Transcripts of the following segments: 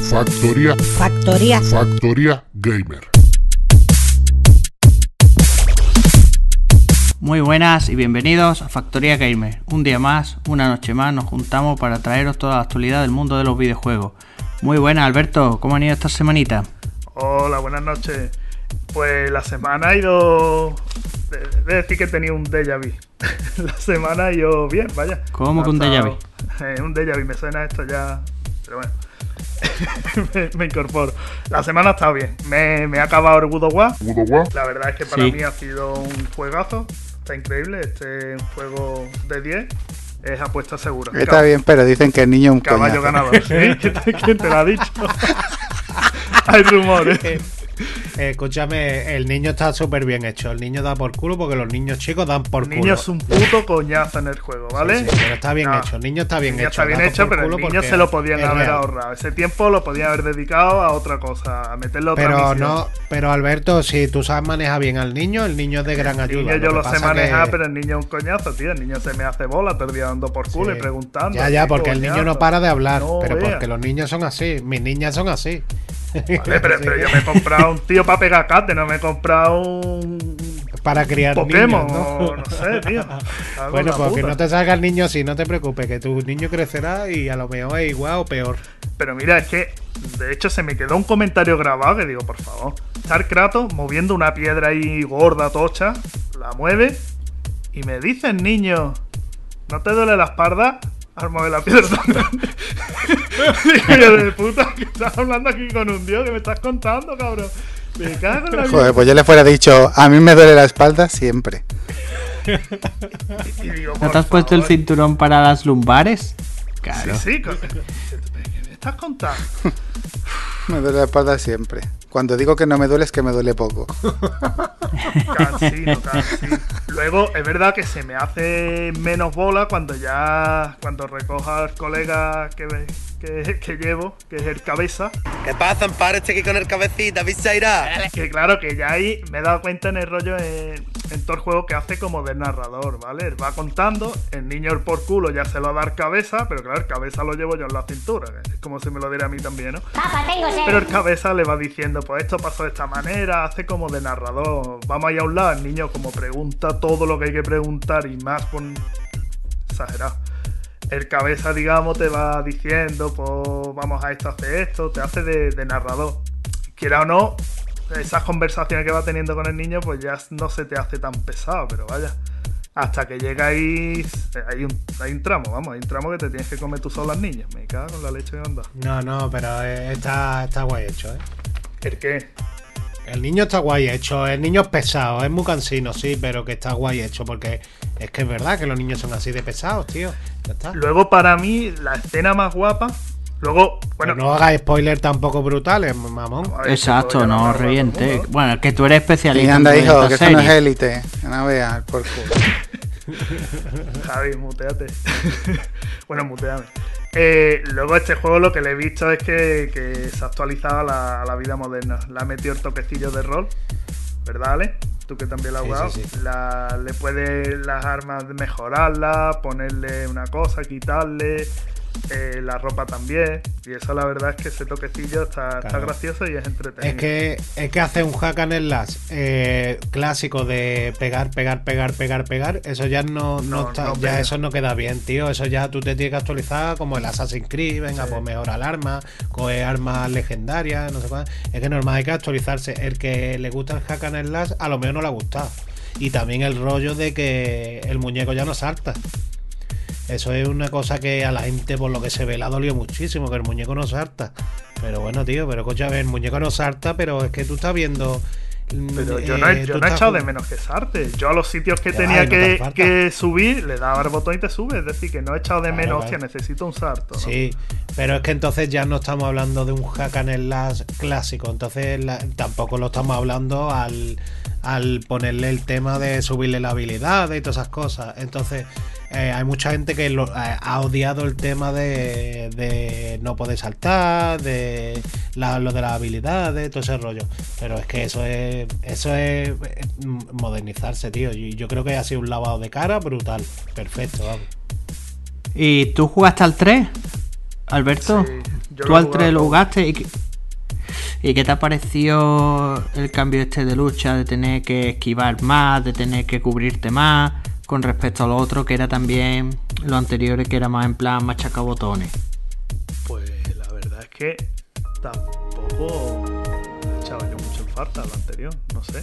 Factoría. Factor. Factoría. Factoría. Factoría Gamer. Muy buenas y bienvenidos a Factoría Gamer. Un día más, una noche más, nos juntamos para traeros toda la actualidad del mundo de los videojuegos. Muy buenas, Alberto. ¿Cómo han ido esta semanita? Hola, buenas noches. Pues la semana ha ido. de- de decir que tenía un déjà vu. la semana ha ido bien, vaya. ¿Cómo que un déjà estado- Eh, un déjà vu, me suena esto ya. Pero bueno. Me, me incorporo. La semana ha estado bien. Me, me ha acabado el God of War. La verdad es que para Sí. mí ha sido un juegazo. Está increíble. Este es un juego de 10. Es apuesta segura. Está bien, pero dicen que el niño es un Caballo coñazo. ganador. ¿sí? ¿Quién te lo ha dicho? Hay rumores. Eh, escúchame, el niño está súper bien hecho. El niño da por culo porque los niños chicos dan por El culo. niño es un puto coñazo en el juego, ¿vale? Sí, sí, pero está bien No. hecho. El niño está bien El niño hecho. está bien hecho, pero el niño se lo podían haber ahorrado. Ese tiempo lo podían haber dedicado a otra cosa, a meterle otra Pero misión. no, pero Alberto, si tú sabes manejar bien al niño, el niño es de gran El ayuda. niño yo lo sé manejar, que- pero el niño es un coñazo, tío. El niño se me hace bola, todo el día dando por culo Sí. y preguntando. Ya, ya, ¿qué porque el niño no para de hablar. No pero porque los niños son así. Mis niñas son así. Vale, pero, pero yo me he comprado un tío para pegar cate, no me he comprado un Para criar Pokémon, niños, ¿no? sé, tío. Bueno, porque puta. no te salga el niño así, no te preocupes, que tu niño crecerá y a lo mejor es igual o peor. Pero mira, es que de hecho se me quedó un comentario grabado que digo, por favor, estar Kratos moviendo una piedra ahí gorda, tocha, la mueve y me dice el niño, ¿no te duele la espalda? Al mover la piedra tan grande. Digo de puta, que estás hablando aquí con un dios que me estás contando, cabrón. Me cago en la vida. Joder, pues yo le fuera dicho, a mí me duele la espalda siempre. Y digo, ¿No te has puesto el favor. cinturón para las lumbares? Sí, Claro. sí, co- ¿qué me estás contando? Me duele la espalda siempre. Cuando digo que no me duele es que me duele poco. Cansino, cansino. Luego, es verdad que se me hace menos bola cuando ya. Cuando recoja al colega que, ve- que, que llevo, que es el cabeza. ¿Qué pasa, Amparo? Estoy aquí con el cabecita, Bichaira. Que claro, que ya ahí me he dado cuenta en el rollo en, en todo el juego que hace como de narrador, ¿vale? Él va contando, el niño el por culo ya se lo va a dar cabeza, pero claro, el cabeza lo llevo yo en la cintura, es como si me lo diera a mí también, ¿no? Papá, tengo sed. Pero el cabeza le va diciendo, pues esto pasó de esta manera, hace como de narrador. Vamos ahí a un lado, el niño como pregunta todo lo que hay que preguntar y más con... Exagerado. El cabeza, digamos, te va diciendo, pues vamos a esto, hace esto, te hace de, de narrador. Quiera o no, esas conversaciones que va teniendo con el niño, pues ya no se te hace tan pesado, pero vaya. Hasta que llega ahí, hay un, hay un tramo, vamos, hay un tramo que te tienes que comer tú solo las niñas. Me cago en la leche que anda. No, no, pero eh, está, está guay hecho, ¿eh? ¿El qué? El niño está guay hecho, el niño es pesado, es muy cansino, sí, pero que está guay hecho, porque es que es verdad que los niños son así de pesados, tío. Ya está. Luego, para mí, la escena más guapa. Luego, bueno. Pero no hagas spoilers tampoco brutales, mamón. ver, Exacto, no reviente. Bueno, es que tú eres Y especialista anda, en hijo, esta que eso no es serie. élite. No veas, por culo. Javi, muteate. bueno, muteame. Eh, luego, este juego lo que le he visto es que, que se ha actualizado a la, a la vida moderna. Le ha metido el toquecillo de rol, ¿verdad, Ale? Tú que también la has Sí, jugado. sí, sí. La- le puedes las armas mejorarlas, ponerle una cosa, quitarle. Eh, la ropa también. Y eso, la verdad, es que ese toquecillo está, está gracioso y es entretenido. Es que, es que hace un hack and slash eh, clásico de pegar, pegar, pegar, pegar, pegar. Eso ya no, no, No, está, no ya eso no queda bien, tío. Eso ya tú te tienes que actualizar como el Assassin's Creed, venga, Sí. pues mejora el arma, coge armas legendarias, no sé cuál. Es que normal hay que actualizarse. El que le gusta el hack and slash, a lo mejor no le ha gustado. Y también el rollo de que el muñeco ya no salta. Eso es una cosa que a la gente, por lo que se ve, le ha dolido muchísimo, que el muñeco no salta. Pero bueno, tío, pero escúchame, el muñeco no salta, pero es que tú estás viendo. mm, Pero yo no he, eh, yo no he echado de menos que sarte. Yo a los sitios que Ya, tenía no te que, que subir, le daba al botón y te sube. Es decir, que no he echado de Claro, menos, hostia, necesito un salto. ¿no? Sí, pero es que entonces ya no estamos hablando de un hack and slash clásico, entonces la- tampoco lo estamos hablando al, al ponerle el tema de subirle la habilidad y todas esas cosas. Entonces, eh, hay mucha gente que lo- eh, ha odiado el tema de, de no poder saltar, de la- lo de las habilidades, todo ese rollo. Pero es que eso es, eso es eh, modernizarse, tío. Y yo creo que ha sido un lavado de cara brutal. Perfecto, vamos. ¿Y tú jugaste al 3, Alberto? Sí. Yo ¿Tú al 3 lo jugaste? ¿Y qué, ¿Y qué te ha parecido el cambio este de lucha, de tener que esquivar más, de tener que cubrirte más, con respecto a lo otro que era también lo anterior, que era más en plan machaca botones? Pues la verdad es que tampoco echaba yo mucho en falta lo anterior, no sé.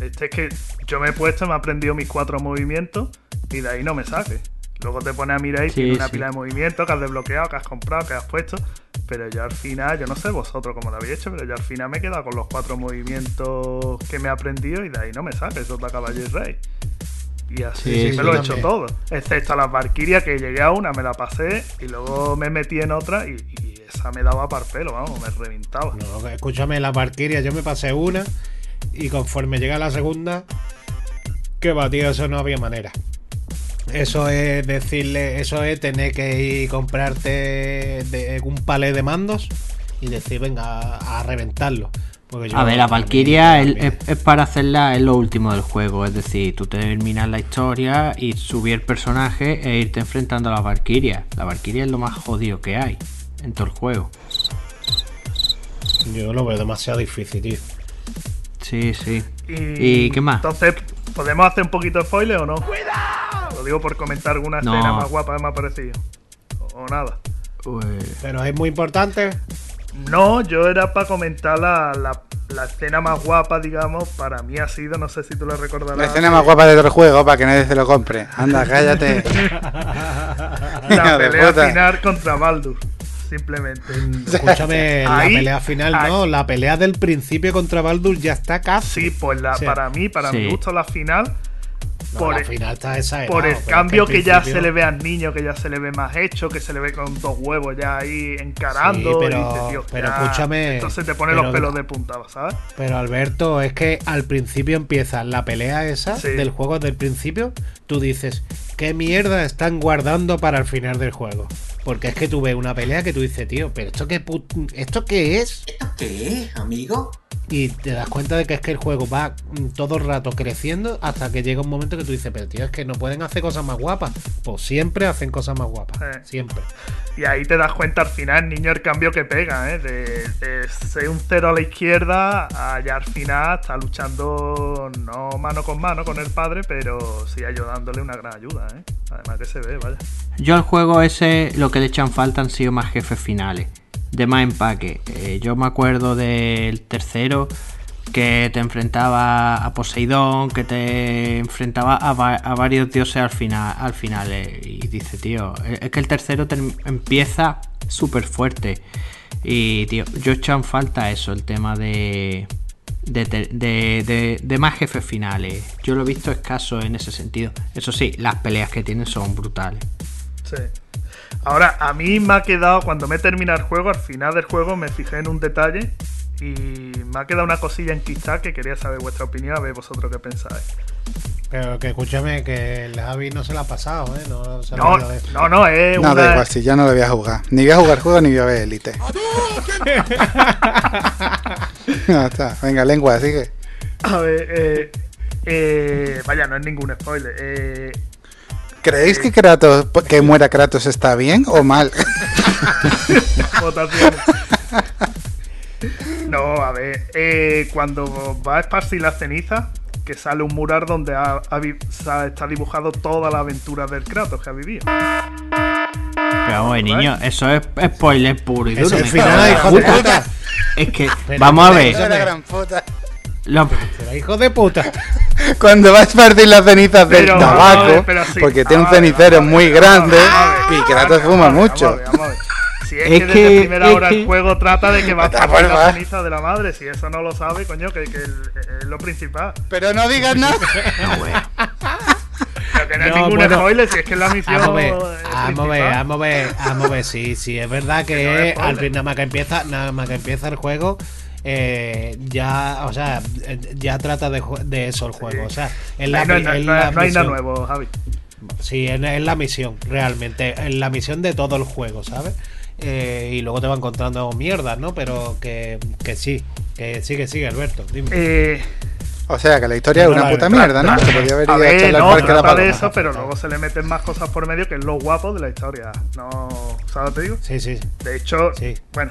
Este es que yo me he puesto, me he aprendido mis cuatro movimientos y de ahí no me saque. Luego te pones a mirar y Sí, tiene una sí. pila de movimientos que has desbloqueado, que has comprado, que has puesto. Pero yo al final, yo no sé vosotros cómo lo habéis hecho, pero yo al final me he quedado con los cuatro movimientos que me he aprendido y de ahí no me saque. Eso es la caballo y rey. Y así Sí, me lo he hecho todo. Excepto a las Valkyrias que llegué a una, me la pasé y luego me metí en otra y, y esa me daba par pelo, vamos, me reventaba. No, escúchame, la Valkyria, yo me pasé una y conforme llega la segunda, que va, tío, eso no había manera. Eso es decirle, eso es tener que ir y comprarte de- un palé de mandos y decir, venga, a, a reventarlo. Yo- A ver, la Valkyria es, es- es para hacerla en lo último del juego, es decir, tú terminas la historia y subir el personaje e irte enfrentando a la Valkyria. La Valkyria es lo más jodido que hay en todo el juego. Yo lo veo demasiado difícil, tío. Sí, sí. Y, ¿Y qué más? Entonces, ¿podemos hacer un poquito de spoiler o no? Lo digo por comentar alguna No. escena más guapa que me ha parecido. O, o nada. Pues, Pero es muy importante. No, yo era para comentar la, la, la escena más guapa, digamos, para mí ha sido, no sé si tú lo recordarás. La escena más guapa del juego para que nadie se lo compre. Anda, cállate. La pelea final contra Baldur. Simplemente. Escúchame, Ahí- la pelea final ahí- no, la pelea del principio contra Baldur ya está casi. Sí, pues la, Sí. para mí, para mi gusto, la final. No, por el- final está exagerado, Por el pero cambio que, ya se le ve al niño, que ya se le ve más hecho, que se le ve con dos huevos ya ahí encarando. Sí, y pero- dices, "Tío, pero ya". escúchame, Entonces te pone pero- los pelos de punta, ¿sabes? Pero Alberto, es que al principio empieza la pelea esa Sí. del juego del principio. Tú dices, ¿qué mierda están guardando para el final del juego? Porque es que tú ves una pelea que tú dices, tío, pero esto qué, put- ¿esto qué es? ¿Esto qué es, amigo? Y te das cuenta de que es que el juego va todo el rato creciendo hasta que llega un momento que tú dices, pero tío, es que no pueden hacer cosas más guapas. Pues siempre hacen cosas más guapas. Eh. Siempre. Y ahí te das cuenta al final, niño, el cambio que pega, ¿eh? De, de ser un cero a la izquierda a ya al final está luchando no mano con mano con el padre, pero sí ayudándole una gran ayuda, ¿eh? Además que se ve, vaya. yo al juego ese lo que le echan falta han sido más jefes finales, de más empaque. Eh, yo me acuerdo del tercero que te enfrentaba a Poseidón, que te enfrentaba a, va- a varios dioses al final, al eh, y dice, tío, eh, es que el tercero empieza súper fuerte. Y, tío, yo he echado en falta eso, el tema de, de, de- de- de más jefes finales. Yo lo he visto escaso en ese sentido. Eso sí, las peleas que tienen son brutales. Sí. Ahora, a mí me ha quedado, cuando me he terminado el juego, al final del juego me fijé en un detalle y me ha quedado una cosilla enquistada que quería saber vuestra opinión, a ver vosotros qué pensáis. Pero que escúchame, que el Javi no se la ha pasado, ¿eh? No, se la No, de- no, no, es No, una... da igual, si ya no lo voy a jugar. Ni voy a jugar juego ni voy a ver Elite. Ya está. Venga, lengua, sigue. A ver, eh, eh, vaya, no es ningún spoiler. Eh, ¿Creéis que Kratos, que muera Kratos está bien o mal? No, a ver, eh, cuando va a esparcir las cenizas, que sale un mural donde ha- ha está dibujado toda la aventura del Kratos que ha vivido. Pero vamos, niño, eso es spoiler puro y duro. es el final, la de. Es que, Pero vamos a ver. La Pero hijo de puta. Cuando va a esparcir las cenizas del Pero, tabaco, ver, pero sí, porque tiene un vamos a ver, cenicero ver, muy grande a fuma ver, mucho. vamos a ver, vamos a ver. Si es, Es que desde que- primera es hora que- el juego trata de que va a por la va. ceniza de la madre, si eso no lo sabe, coño, que, es lo principal. Pero no digas nada. Pero que no, es No, ningún bueno. spoiler, si es que es la misión. Vamos a ver, eh, vamos a ver, vamos a ver, vamos a ver. Sí, sí, es verdad Que no es al spoiler. fin nada más que empieza, nada más que empieza el juego, eh, ya, o sea, eh, ya trata de, de eso el juego. O sea, es la, no, es no la hay- no hay nada nuevo, Javi. Sí, es, es la misión, realmente. Es la misión de todo el juego, ¿sabes? Eh, y luego te va encontrando mierdas, ¿no? Pero que, que sí, que sigue, sigue, Alberto. Dime. Eh, O sea, que la historia es No, una la puta mierda, ¿no? Se podría haber A ido a ver, echarle al no, parque la trata de eso, pero luego se le meten más cosas por medio que es lo guapo de la historia. No, ¿sabes lo que te digo? Sí, sí. De hecho, Sí. bueno,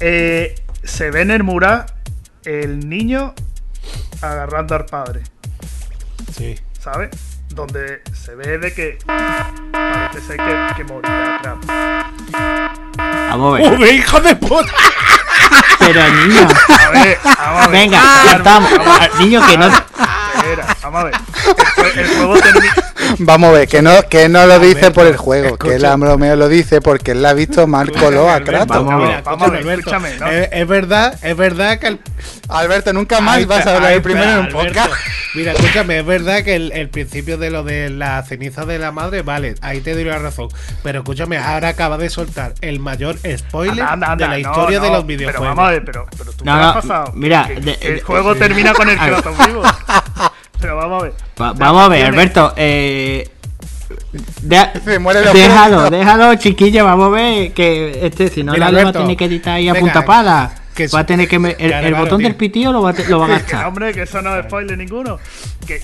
eh, se ve en el mural el niño agarrando al padre, Sí. ¿sabes? Donde se ve de que parece ser que, que morirá. Vamos a ver. ¡Uy, hijo de puta! Pero niño. A ver, vamos a ver. Venga, ya estamos. Niño, que no. Espera, vamos a ver. El juego termina. Vamos a ver, que no, que no lo dice por el juego, que el escucha. Romeo lo dice porque él la ha visto Marco Loa, Alberto, Kratos. Vamos a ver. mira, Vamos a ver, escúchame. ¿no? Es, es verdad, es verdad que el, Alberto, nunca más vas a hablar el primero en un podcast. Mira, escúchame, es verdad que el, el principio de lo de la ceniza de la madre, vale, ahí te doy la razón. Pero escúchame, ahora acaba de soltar el mayor spoiler Anda, anda, de la historia no, de los Pero videojuegos. vamos a ver, pero, pero tú No, qué no, has pasado. mira, Que- de- que el de- juego de- termina con el a. Kratos vivo. Pero vamos a ver. Va- vamos a ver, Alberto. Eh, de- déjalo, déjalo, chiquillo. Vamos a ver que este, si no, Mira, la le va a tener que editar ahí a venga, punta pala. que va a tener que. me- el, botón tío. del pitío lo va, lo va a gastar. hombre, que eso no es spoiler ninguno. Que.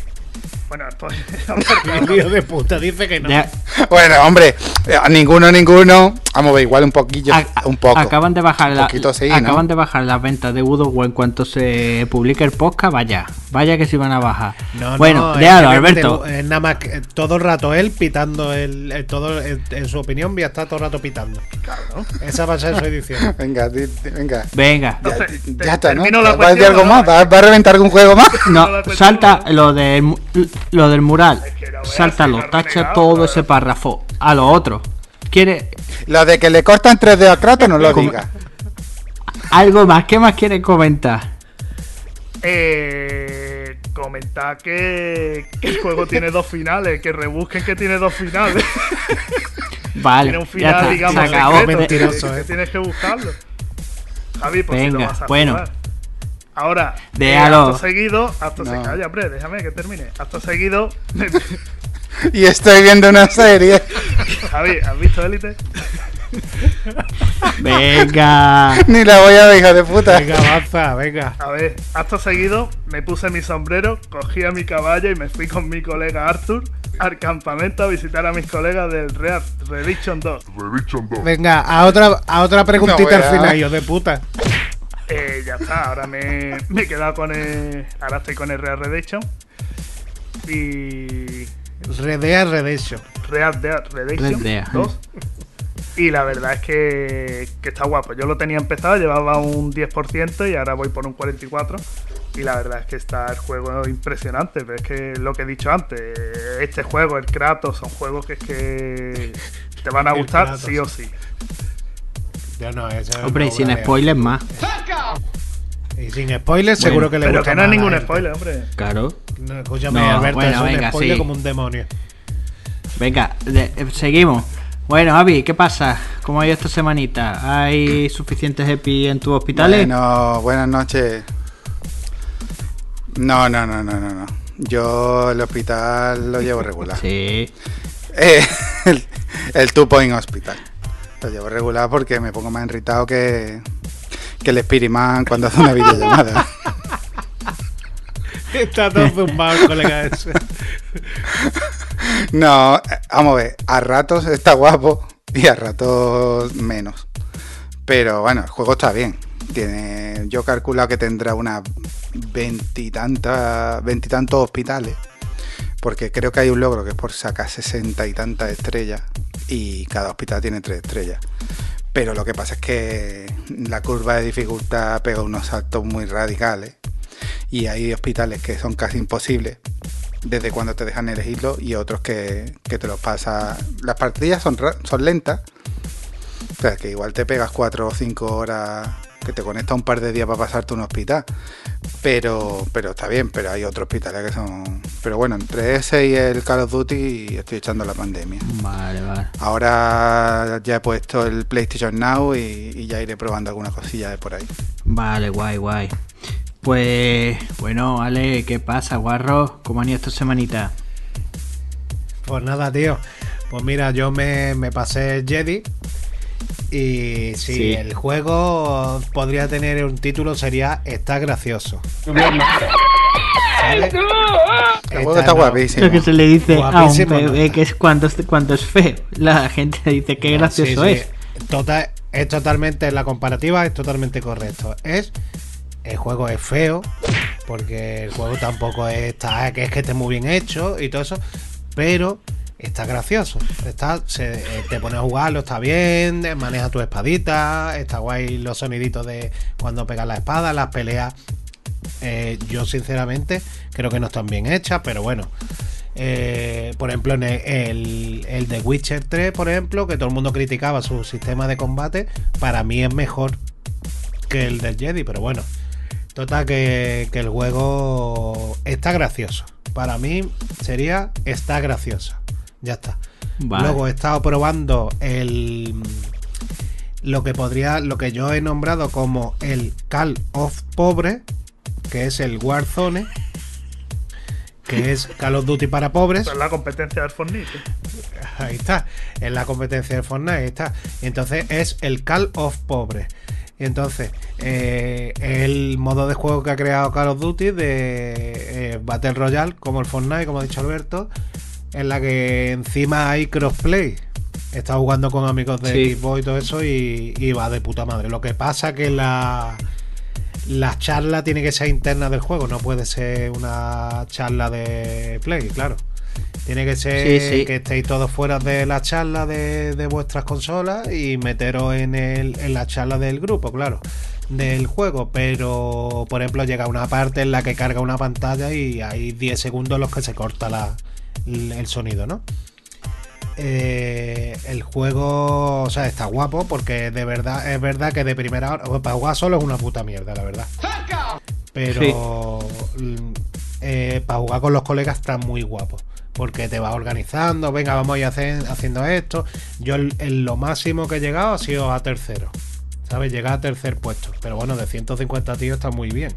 Bueno, hijo de puta dice que no. De- Bueno, hombre, eh, ninguno, ninguno. Vamos a ver, igual un poquillo, a- un poco. Acaban de bajar la- poquito sí, ¿no? acaban de bajar las ventas de Udo en cuanto se publique el podcast, vaya, vaya que se van a bajar. No, bueno, no, déjalo, Alberto. es nada más que- todo el rato él pitando, el, el- todo, el- en su opinión, voy a estar todo el rato pitando. Claro. Esa va a ser su edición. Venga, di- di- venga. Venga. Ya, Entonces, te- ya está, ¿no? ¿Va a decir algo ¿no? más? ¿Va, va a reventar algún juego más? No, salta ¿no? lo del, lo del mural. Es que Sáltalo, tacha todo ese párrafo. A lo otro. ¿Quiere Lo de que le cortan 3D a Kratos no lo ¿Cómo? diga. algo más? ¿Qué más quiere comentar? Eh, comentar que, que el juego tiene dos finales. Que rebusquen que tiene dos finales. Vale, tiene un ya final, está, digamos, se acabó. secreto, que, que eh. tienes que buscarlo. Javi, pues si Venga, lo vas a bueno. jugar. Ahora, eh, Déjalo. acto seguido, acto se No. calla, hombre, déjame que termine. Acto seguido, Y estoy viendo una serie. Javi, ¿has visto Élite? Venga. Ni la voy a ver, hija de puta. Venga, avanza, venga. A ver, acto seguido, me puse mi sombrero, cogí a mi caballo y me fui con mi colega Arthur al campamento a visitar a mis colegas del Red Redemption 2. Redemption 2. Venga, a otra, a otra preguntita No, al final, hijo de puta. Eh, ya está, ahora me, me he quedado con el. Ahora estoy con el Real Redemption. Y. Redea Redemption. Real Dead Redemption Red Dead, 2. Y la verdad es que, que está guapo. Yo lo tenía empezado, llevaba un 10% y ahora voy por un 44%. Y la verdad es que está el juego impresionante. Pero es que lo que he dicho antes, este juego, el Kratos, son juegos que es que te van a El gustar Kratos. sí o sí. Yo no, ese es Hombre, y sin spoilers más. Y sin spoilers, seguro que le Pero gusta que no es ningún spoiler, hombre. Claro. No, escúchame, No, Alberto, bueno, es un venga, spoiler sí. como un demonio. Venga, de- seguimos. Bueno, Avi, ¿qué pasa? ¿Cómo ha ido esta semanita? ¿Hay suficientes EPI en tus hospitales? Bueno, buenas noches. No, no, no, no, no, no. Yo el hospital lo llevo regular. Sí. Eh, el, el Two Point Hospital. Lo llevo regular porque me pongo más irritado que, que el Spirit-Man cuando hace una videollamada. Está todo zumbado colega ese. No, vamos a ver, a ratos está guapo y a ratos menos. Pero bueno, el juego está bien. Tiene, yo calculo que tendrá unas veintitantas, veintitantos hospitales. Porque creo que hay un logro que es por sacar sesenta y tantas estrellas. Y cada hospital tiene tres estrellas. Pero lo que pasa es que la curva de dificultad pega unos saltos muy radicales. Y hay hospitales que son casi imposibles desde cuando te dejan elegirlo y otros que, que te los pasa. Las partidas son, son lentas, o sea que igual te pegas 4 o 5 horas que te conecta un par de días para pasarte un hospital. Pero, pero está bien, pero hay otros hospitales que son. Pero bueno, entre ese y el Call of Duty estoy echando la pandemia. Vale, vale. Ahora ya he puesto el PlayStation Now y, y ya iré probando alguna cosilla de por ahí. Vale, guay, guay. Pues, bueno, Ale, ¿qué pasa, guarro? ¿Cómo han ido esta semanita? Pues nada, tío. Pues mira, yo me, me pasé Jedi. Y si Sí. el juego podría tener un título, sería Está gracioso. El juego está guapísimo. Lo que se le dice a un bebé ¿no? que es cuando, es- cuando es feo. La gente dice que gracioso Sí, sí. es. Total, es totalmente, la comparativa es totalmente correcto. Es, el juego es feo, porque el juego tampoco está, que es que esté muy bien hecho y todo eso, pero está gracioso. Está, se, eh, te pones a jugarlo, está bien, maneja tu espadita, está guay los soniditos de cuando pegas la espada, las peleas. eh, yo sinceramente creo que no están bien hechas, pero bueno. Eh, por ejemplo, el, el de Witcher 3, por ejemplo, que todo el mundo criticaba su sistema de combate, para mí es mejor que el del Jedi, pero bueno. Total, que, que el juego está gracioso. Para mí sería está gracioso. Ya está. Vale. Luego he estado probando el lo que podría, lo que yo he nombrado como el Call of Pobre, que es el Warzone, que es Call of Duty para pobres. Esa es la competencia del Fortnite. Ahí está, en la competencia de Fortnite, ahí está. Entonces es el Call of Pobre. Y entonces, eh, el modo de juego que ha creado Call of Duty de eh, Battle Royale, como el Fortnite, como ha dicho Alberto, en la que encima hay crossplay. Estado jugando con amigos de Sí. Xbox y todo eso y, y va de puta madre. Lo que pasa que la, la charla tiene que ser interna del juego, no puede ser una charla de play, claro. Tiene que ser Sí, sí. que estéis todos fuera de la charla de, de vuestras consolas y meteros en, el, en la charla del grupo, claro, del juego. Pero, por ejemplo, llega una parte en la que carga una pantalla y hay 10 segundos en los que se corta la, el sonido, ¿no? Eh, el juego, o sea, está guapo porque de verdad, es verdad que de primera hora, para jugar solo es una puta mierda, la verdad. Pero mm, eh, para jugar con los colegas está muy guapo. Porque te vas organizando, venga, vamos a ir hacen- haciendo esto. Yo el- el- lo máximo que he llegado ha sido a tercero. ¿Sabes? Llegar a tercer puesto. Pero bueno, de 150 tíos está muy bien.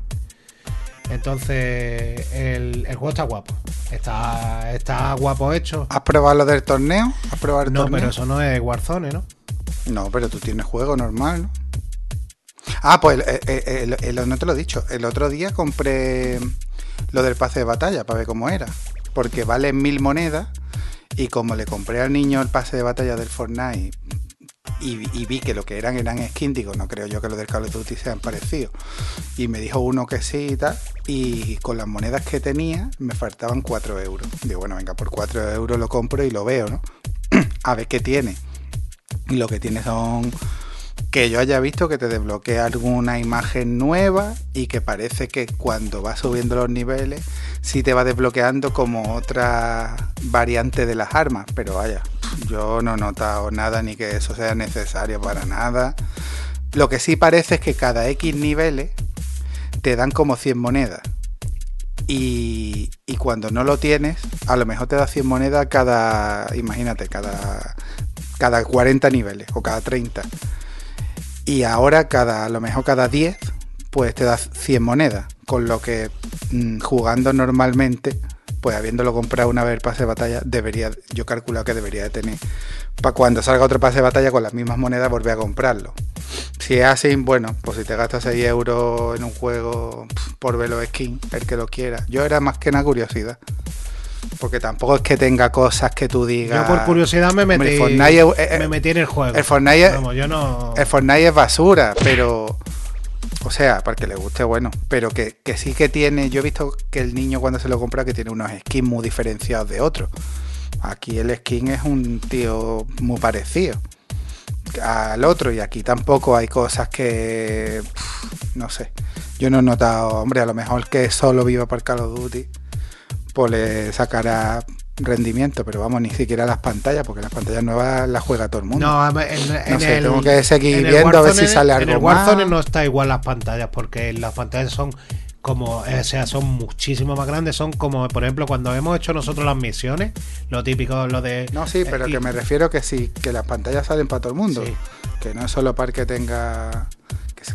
Entonces, el, el juego está guapo. Está, está guapo hecho. ¿Has probado lo del torneo? ¿Has probado el No, torneo? pero eso no es Warzone, ¿no? No, pero tú tienes juego normal, ¿no? Ah, pues el- el- no te lo he dicho. El otro día compré lo del pase de batalla para ver cómo era. Porque vale mil monedas. Y como le compré al niño el pase de batalla del Fortnite y, vi que lo que eran eran skins, digo, no creo yo que lo del Call of Duty sean parecidos. Y me dijo uno que sí y tal. Y con las monedas que tenía me faltaban 4 euros. Digo, bueno, venga, por 4 euros lo compro y lo veo, ¿no? A ver qué tiene. Y lo que tiene son que yo haya visto que te desbloquea alguna imagen nueva y que parece que cuando vas subiendo los niveles sí te va desbloqueando como otra variante de las armas. Pero vaya, yo no he notado nada ni que eso sea necesario para nada. Lo que sí parece es que cada X niveles te dan como 100 monedas. Y, y cuando no lo tienes, a lo mejor te da 100 monedas cada, imagínate, cada, cada 40 niveles o cada 30. Y ahora cada, a lo mejor cada 10, pues te da 100 monedas. Con lo que mm, jugando normalmente, pues habiéndolo comprado una vez el pase de batalla, debería, yo calculo que debería de tener. Para cuando salga otro pase de batalla con las mismas monedas, volver a comprarlo. Si es así, bueno, pues si te gastas 6 euros en un juego por ver los skins, el que lo quiera. Yo era más que una curiosidad. Porque tampoco es que tenga cosas que tú digas. Yo por curiosidad me Hombre, metí, Fortnite eh, me metí en el juego. el Fortnite Vamos, yo no... El Fortnite es basura, pero. O sea, para que le guste, bueno. Pero que, que sí que tiene. Yo he visto que el niño cuando se lo compra que tiene unos skins muy diferenciados de otros. Aquí el skin es un tío muy parecido al otro y aquí tampoco hay cosas que no sé yo no he notado hombre a lo mejor que solo viva para Call of Duty pues le sacará rendimiento pero vamos ni siquiera las pantallas porque las pantallas nuevas las juega todo el mundo No, en, en sé, el, tengo que seguir viendo a ver si sale En el algo Warzone más. no está igual las pantallas, porque las pantallas son como, eh, o sea, son muchísimo más grandes. Son como, por ejemplo, cuando hemos hecho nosotros las misiones, lo típico, lo de. No, sí, pero eh, y- que me refiero que sí, que las pantallas salen para todo el mundo. Sí. Que no es solo para que tenga.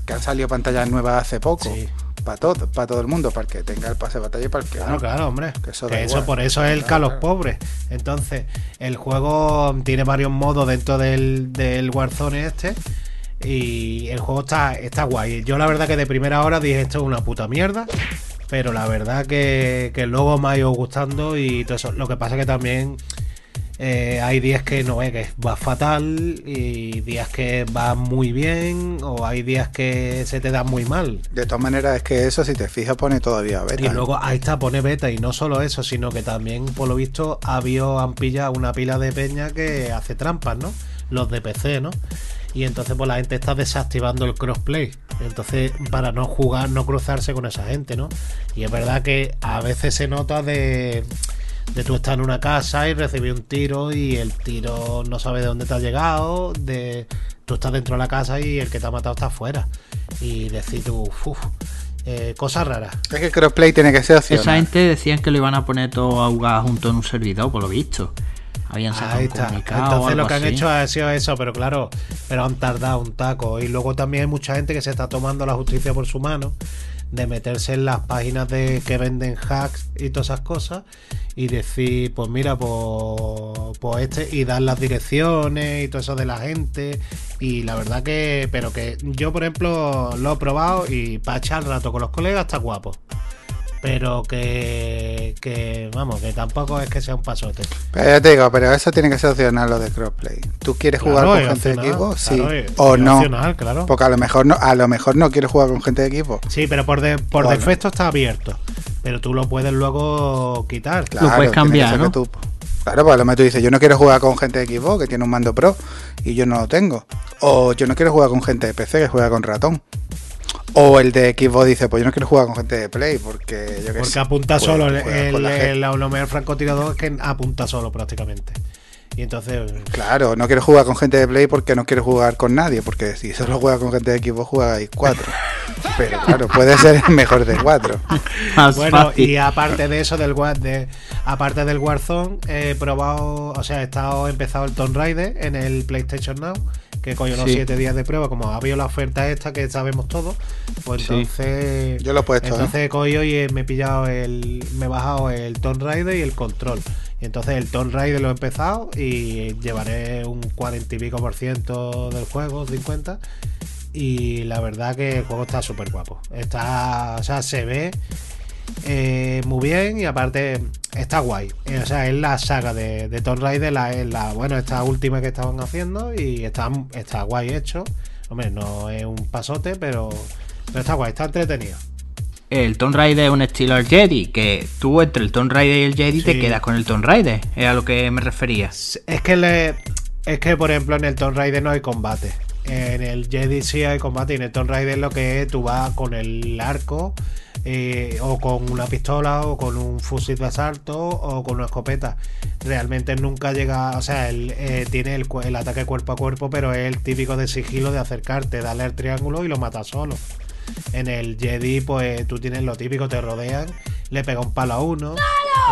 Que, han salido pantallas nuevas hace poco. Sí. Para todo, para todo el mundo, para el que tenga el pase de batalla y para el que Claro, no. claro, hombre. Que eso Que por eso es el Claro, Calos claro. Pobres. Entonces, el juego tiene varios modos dentro del, del Warzone este. Y el juego está, está guay. Yo la verdad que de primera hora dije esto es una puta mierda. Pero la verdad que, que luego me ha ido gustando y todo eso. Lo que pasa que también eh, hay días que no ve que va fatal y días que va muy bien o hay días que se te da muy mal. De todas maneras, es que eso, si te fijas, pone todavía beta. Y luego ahí está, pone beta y no solo eso, sino que también, por lo visto, ha habido, han pillado una pila de peña que hace trampas, ¿no? Los de PC, ¿no? Y entonces pues la gente está desactivando el crossplay. Entonces, para no jugar, no cruzarse con esa gente, ¿no? Y es verdad que a veces se nota de de tú estar en una casa y recibir un tiro y el tiro no sabe de dónde te ha llegado, de tú estás dentro de la casa y el que te ha matado está afuera. Y decir tú, uff, eh, cosas raras. Es que el crossplay tiene que ser opcional. Esa gente decían que lo iban a poner todo a jugar junto en un servidor, por lo visto. Habían sacado Ahí un está. Entonces algo lo que han así. hecho ha sido eso, pero claro, pero han tardado un taco. Y luego también hay mucha gente que se está tomando la justicia por su mano de meterse en las páginas de que venden hacks y todas esas cosas y decir, pues mira, pues, pues este y dar las direcciones y todo eso de la gente y la verdad que, pero que yo por ejemplo lo he probado y para echar rato con los colegas está guapo. Pero que, que, vamos, que tampoco es que sea un pasote. Pero ya te digo, pero eso tiene que ser opcional lo de crossplay. ¿Tú quieres jugar con gente de equipo? Sí. claro, o no. opcional, claro. Porque a lo mejor no, a lo mejor no quieres jugar con gente de equipo. Sí, pero por, de- por Bueno. defecto está abierto. Pero tú lo puedes luego quitar. Claro, puedes tiene que cambiar, ¿no? tú- claro, pues a lo mejor tú dices, yo no quiero jugar con gente de equipo que tiene un mando pro y yo no lo tengo. O yo no quiero jugar con gente de PC que juega con ratón. O el de equipo dice, pues yo no quiero jugar con gente de Play porque yo qué Porque sé, apunta pues, solo. El, el, el- lo mejor francotirador es que apunta solo prácticamente. Y entonces. Claro, no quiero jugar con gente de Play porque no quiero jugar con nadie, porque si solo juega con gente de equipo jugáis cuatro. Pero claro, puede ser el mejor de cuatro. Más Bueno, fácil. y aparte de eso, del War, de, aparte del Warzone, he probado, o sea, he estado he empezado el Tomb Raider en el PlayStation Now, que coño los Sí. 7 días de prueba, como ha habido la oferta esta que sabemos todos, pues Sí. entonces Yo lo he puesto, ¿eh? entonces he cogido y he- me he pillado el me he bajado el Tomb Raider y el control. Y entonces el Tomb Raider lo he empezado y llevaré un 40 y pico por ciento del juego, 50. Y la verdad que el juego está súper guapo. Está, o sea, se ve eh, muy bien y aparte está guay. O sea, es la saga de, de Tomb Raider, la, es la, bueno, esta última que estaban haciendo y está, está guay hecho. Hombre, no es un pasote, pero, pero está guay, está entretenido. El Tomb Raider es un estilo al Jedi, que tú entre el Tomb Raider y el Jedi te quedas con el Tomb Raider, es a lo que me refería. Es que le, es que por ejemplo en el Tomb Raider no hay combate. En el Jedi sí hay combate y en el Tomb Raider lo que es tú vas con el arco eh, o con una pistola o con un fusil de asalto o con una escopeta. Realmente nunca llega, o sea, él eh, tiene el, ataque cuerpo a cuerpo, pero es el típico de sigilo de acercarte, darle el triángulo y lo matas solo. En el Jedi, pues tú tienes lo típico, te rodean, le pega un palo a uno,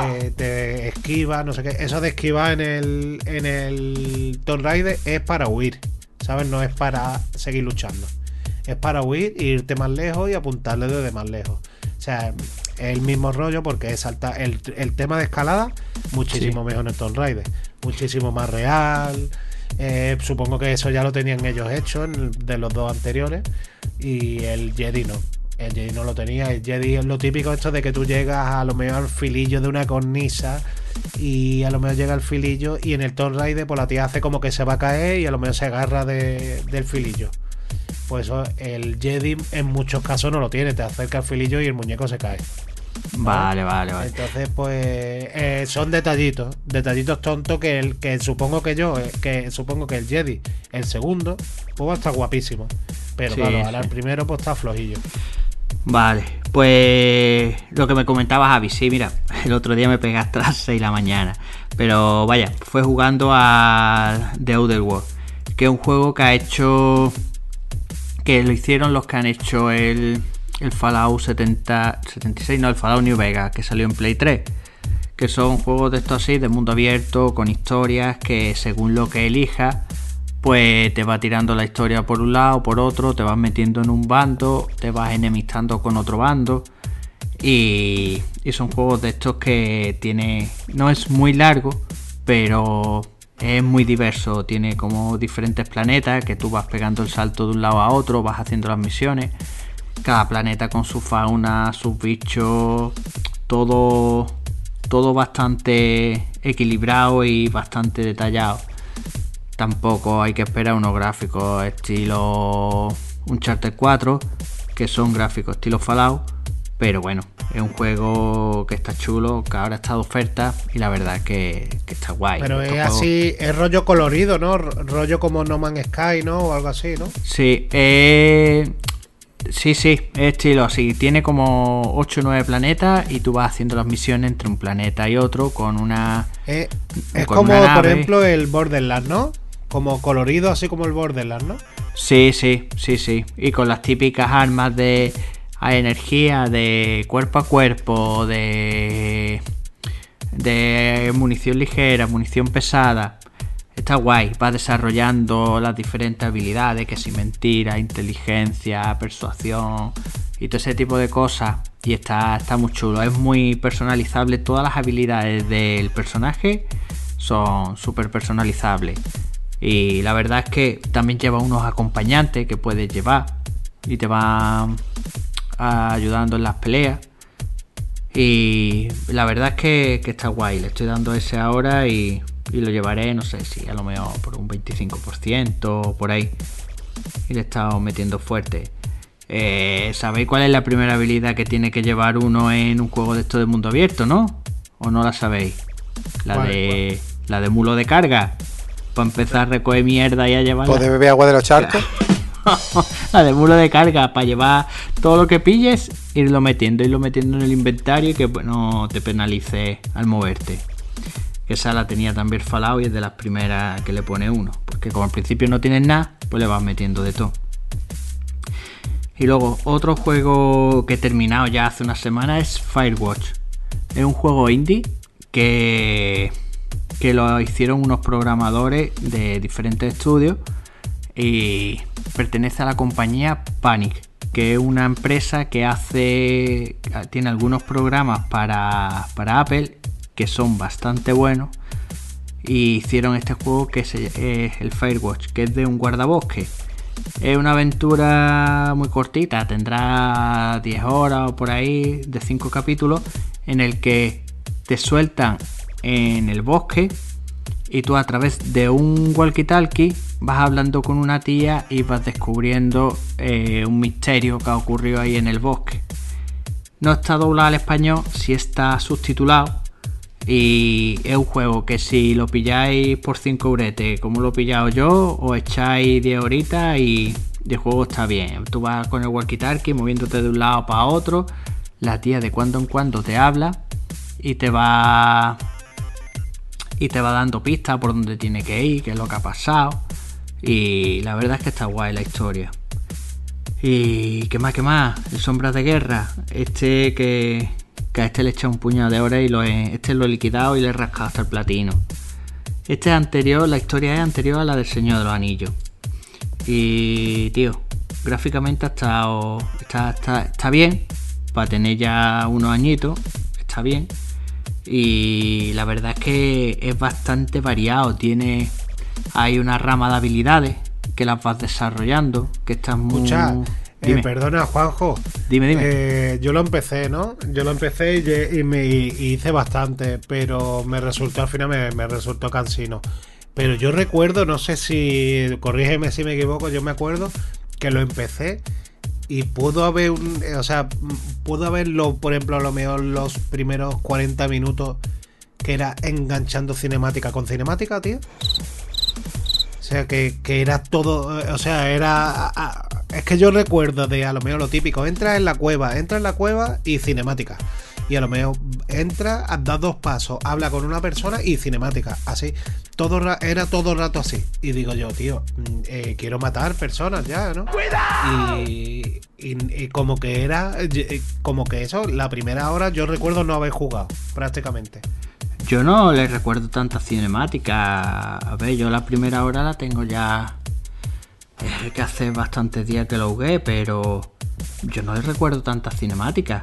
eh, te esquiva, no sé qué. Eso de esquivar en el, en el Tomb Raider es para huir, ¿sabes? No es para seguir luchando. Es para huir, irte más lejos y apuntarle desde más lejos. O sea, es el mismo rollo porque es saltar. El, el tema de escalada, muchísimo mejor en el Tomb Raider. Muchísimo más real. Eh, supongo que eso ya lo tenían ellos hecho en de los dos anteriores. Y el Jedi no. El Jedi no lo tenía. El Jedi es lo típico esto de que tú llegas a lo mejor al filillo de una cornisa. Y a lo mejor llega al filillo. Y en el Tomb Raider, pues la tía hace como que se va a caer. Y a lo mejor se agarra de- del filillo. Pues eso, el Jedi en muchos casos no lo tiene. Te acerca al filillo y el muñeco se cae. Vale, vale, vale. Entonces, pues eh, son detallitos, detallitos tontos que el que supongo que yo, eh, que supongo que el Jedi, el segundo, pues va a estar guapísimo. Pero Sí, claro, ahora sí. el primero pues está flojillo. Vale, pues lo que me comentaba Javi, sí, mira, el otro día me pegué hasta las 6 de la mañana, pero vaya, fue jugando a The Outer World, que es un juego que ha hecho, que lo hicieron los que han hecho el, el Fallout 70, 76, no, el Fallout New Vegas, que salió en Play 3, que son juegos de estos así, de mundo abierto, con historias que según lo que elijas, pues te va tirando la historia por un lado, por otro, te vas metiendo en un bando, te vas enemistando con otro bando. Y, y son juegos de estos que tiene. No es muy largo, pero es muy diverso. Tiene como diferentes planetas que tú vas pegando el salto de un lado a otro, vas haciendo las misiones. cada planeta con su fauna, sus bichos, todo, todo bastante equilibrado y bastante detallado. Tampoco hay que esperar unos gráficos estilo Uncharted 4, que son gráficos estilo Fallout, pero bueno, es un juego que está chulo, que ahora está de oferta y la verdad que, que está guay. Pero Estos es así, es rollo colorido, ¿no? Rollo como No Man's Sky, ¿no? O algo así, ¿no? Sí, eh, sí, sí, es estilo así. Tiene como 8 o 9 planetas y tú vas haciendo las misiones entre un planeta y otro con una... Eh, es Con como, una por ejemplo, el Borderlands, ¿no? Como colorido, así como el Borderlands, ¿no? Sí, sí, sí, sí. Y con las típicas armas de a energía, de cuerpo a cuerpo, de... de munición ligera, munición pesada. Está guay, va desarrollando las diferentes habilidades, que si mentira, inteligencia, persuasión y todo ese tipo de cosas. Y está, está muy chulo, es muy personalizable. Todas las habilidades del personaje son súper personalizables. Y la verdad es que también lleva unos acompañantes que puedes llevar y te van ayudando en las peleas. Y la verdad es que, que está guay. Le estoy dando ese ahora y, y lo llevaré, no sé si a lo mejor por un 25% o por ahí. Y le he estado metiendo fuerte. Eh, ¿Sabéis cuál es la primera habilidad que tiene que llevar uno en un juego de esto de mundo abierto, no? ¿O no la sabéis? La ¿Cuál, de la de mulo de carga. Para empezar a recoger mierda y a llevarla. ¿Poder beber agua de los charcos? la de muro de carga para llevar todo lo que pilles, irlo metiendo, irlo metiendo en el inventario y que no te penalice al moverte. Que esa la tenía también Fallout y es de las primeras que le pone uno. Porque como al principio no tienes nada, pues le vas metiendo de todo. Y luego, otro juego que he terminado ya hace una semana es Firewatch. Es un juego indie que, que lo hicieron unos programadores de diferentes estudios y pertenece a la compañía Panic, que es una empresa que hace tiene algunos programas para, para Apple que son bastante buenos y hicieron este juego que es el Firewatch, que es de un guardabosque. Es una aventura muy cortita, tendrá 10 horas o por ahí, de 5 capítulos, en el que te sueltan en el bosque y tú a través de un walkie-talkie vas hablando con una tía y vas descubriendo eh, un misterio que ha ocurrido ahí en el bosque. No está doblado al español, sí está subtitulado. Y es un juego que si lo pilláis por 5 euretes, como lo he pillado yo, os echáis 10 horitas y el juego está bien. Tú vas con el walkie-talkie moviéndote de un lado para otro. La tía de cuando en cuando te habla y te va y te va dando pistas por dónde tiene que ir, qué es lo que ha pasado. Y la verdad es que está guay la historia. Y qué más, qué más, Sombras de Guerra, este que, que a este le echa un puñado de horas y lo he, este lo he liquidado y le he rascado hasta el platino. Este es anterior, la historia es anterior a la del Señor de los Anillos. Y tío, gráficamente ha estado, está, está, está bien, para tener ya unos añitos, está bien. Y la verdad es que es bastante variado. Tiene. Hay una rama de habilidades que las vas desarrollando. Que están muy. Escucha, eh, perdona, Juanjo. Dime, dime. Eh, yo lo empecé, ¿no? Yo lo empecé y, me y hice bastante, pero me resultó al final me, me resultó cansino. Pero yo recuerdo, no sé si, corrígeme si me equivoco, yo me acuerdo que lo empecé y pudo haber un, eh, o sea, pudo haberlo, por ejemplo, a lo mejor los primeros 40 minutos que era enganchando cinemática con cinemática, tío. O sea, que, que era todo. eh, O sea, era. es que yo recuerdo de a lo mejor lo típico: entra en la cueva, entra en la cueva y cinemática. Y a lo mejor entra, da dos pasos, habla con una persona y cinemática. Así. Todo ra- era todo el rato así. Y digo yo, tío, mm, eh, quiero matar personas ya, ¿no? Y, y- y como que era. Como que eso, la primera hora yo recuerdo no haber jugado, prácticamente. Yo no le recuerdo tanta cinemática. A ver, yo la primera hora la tengo ya. eh, que hace bastantes días que lo jugué, pero yo no le recuerdo tantas cinemáticas.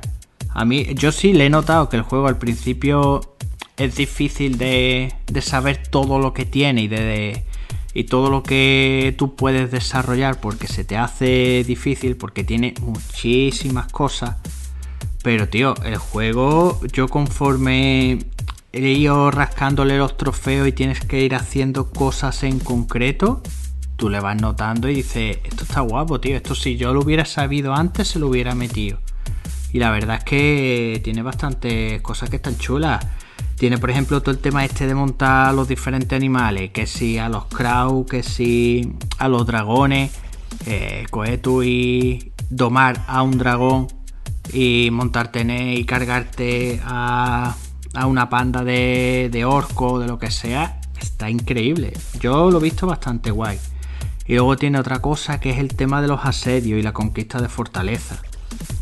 A mí, yo sí le he notado que el juego al principio es difícil de, de saber todo lo que tiene y de, y todo lo que tú puedes desarrollar porque se te hace difícil, porque tiene muchísimas cosas. Pero tío, el juego yo conforme he ido rascándole los trofeos y tienes que ir haciendo cosas en concreto, tú le vas notando y dices, esto está guapo, tío, esto si yo lo hubiera sabido antes se lo hubiera metido. Y la verdad es que tiene bastantes cosas que están chulas. Tiene, por ejemplo, todo el tema este de montar los diferentes animales, que si a los crow, que si a los dragones, eh, coger tú y domar a un dragón y montarte en él y cargarte a, a una panda de, de orco, de lo que sea, está increíble. Yo lo he visto bastante guay. Y luego tiene otra cosa que es el tema de los asedios y la conquista de fortaleza.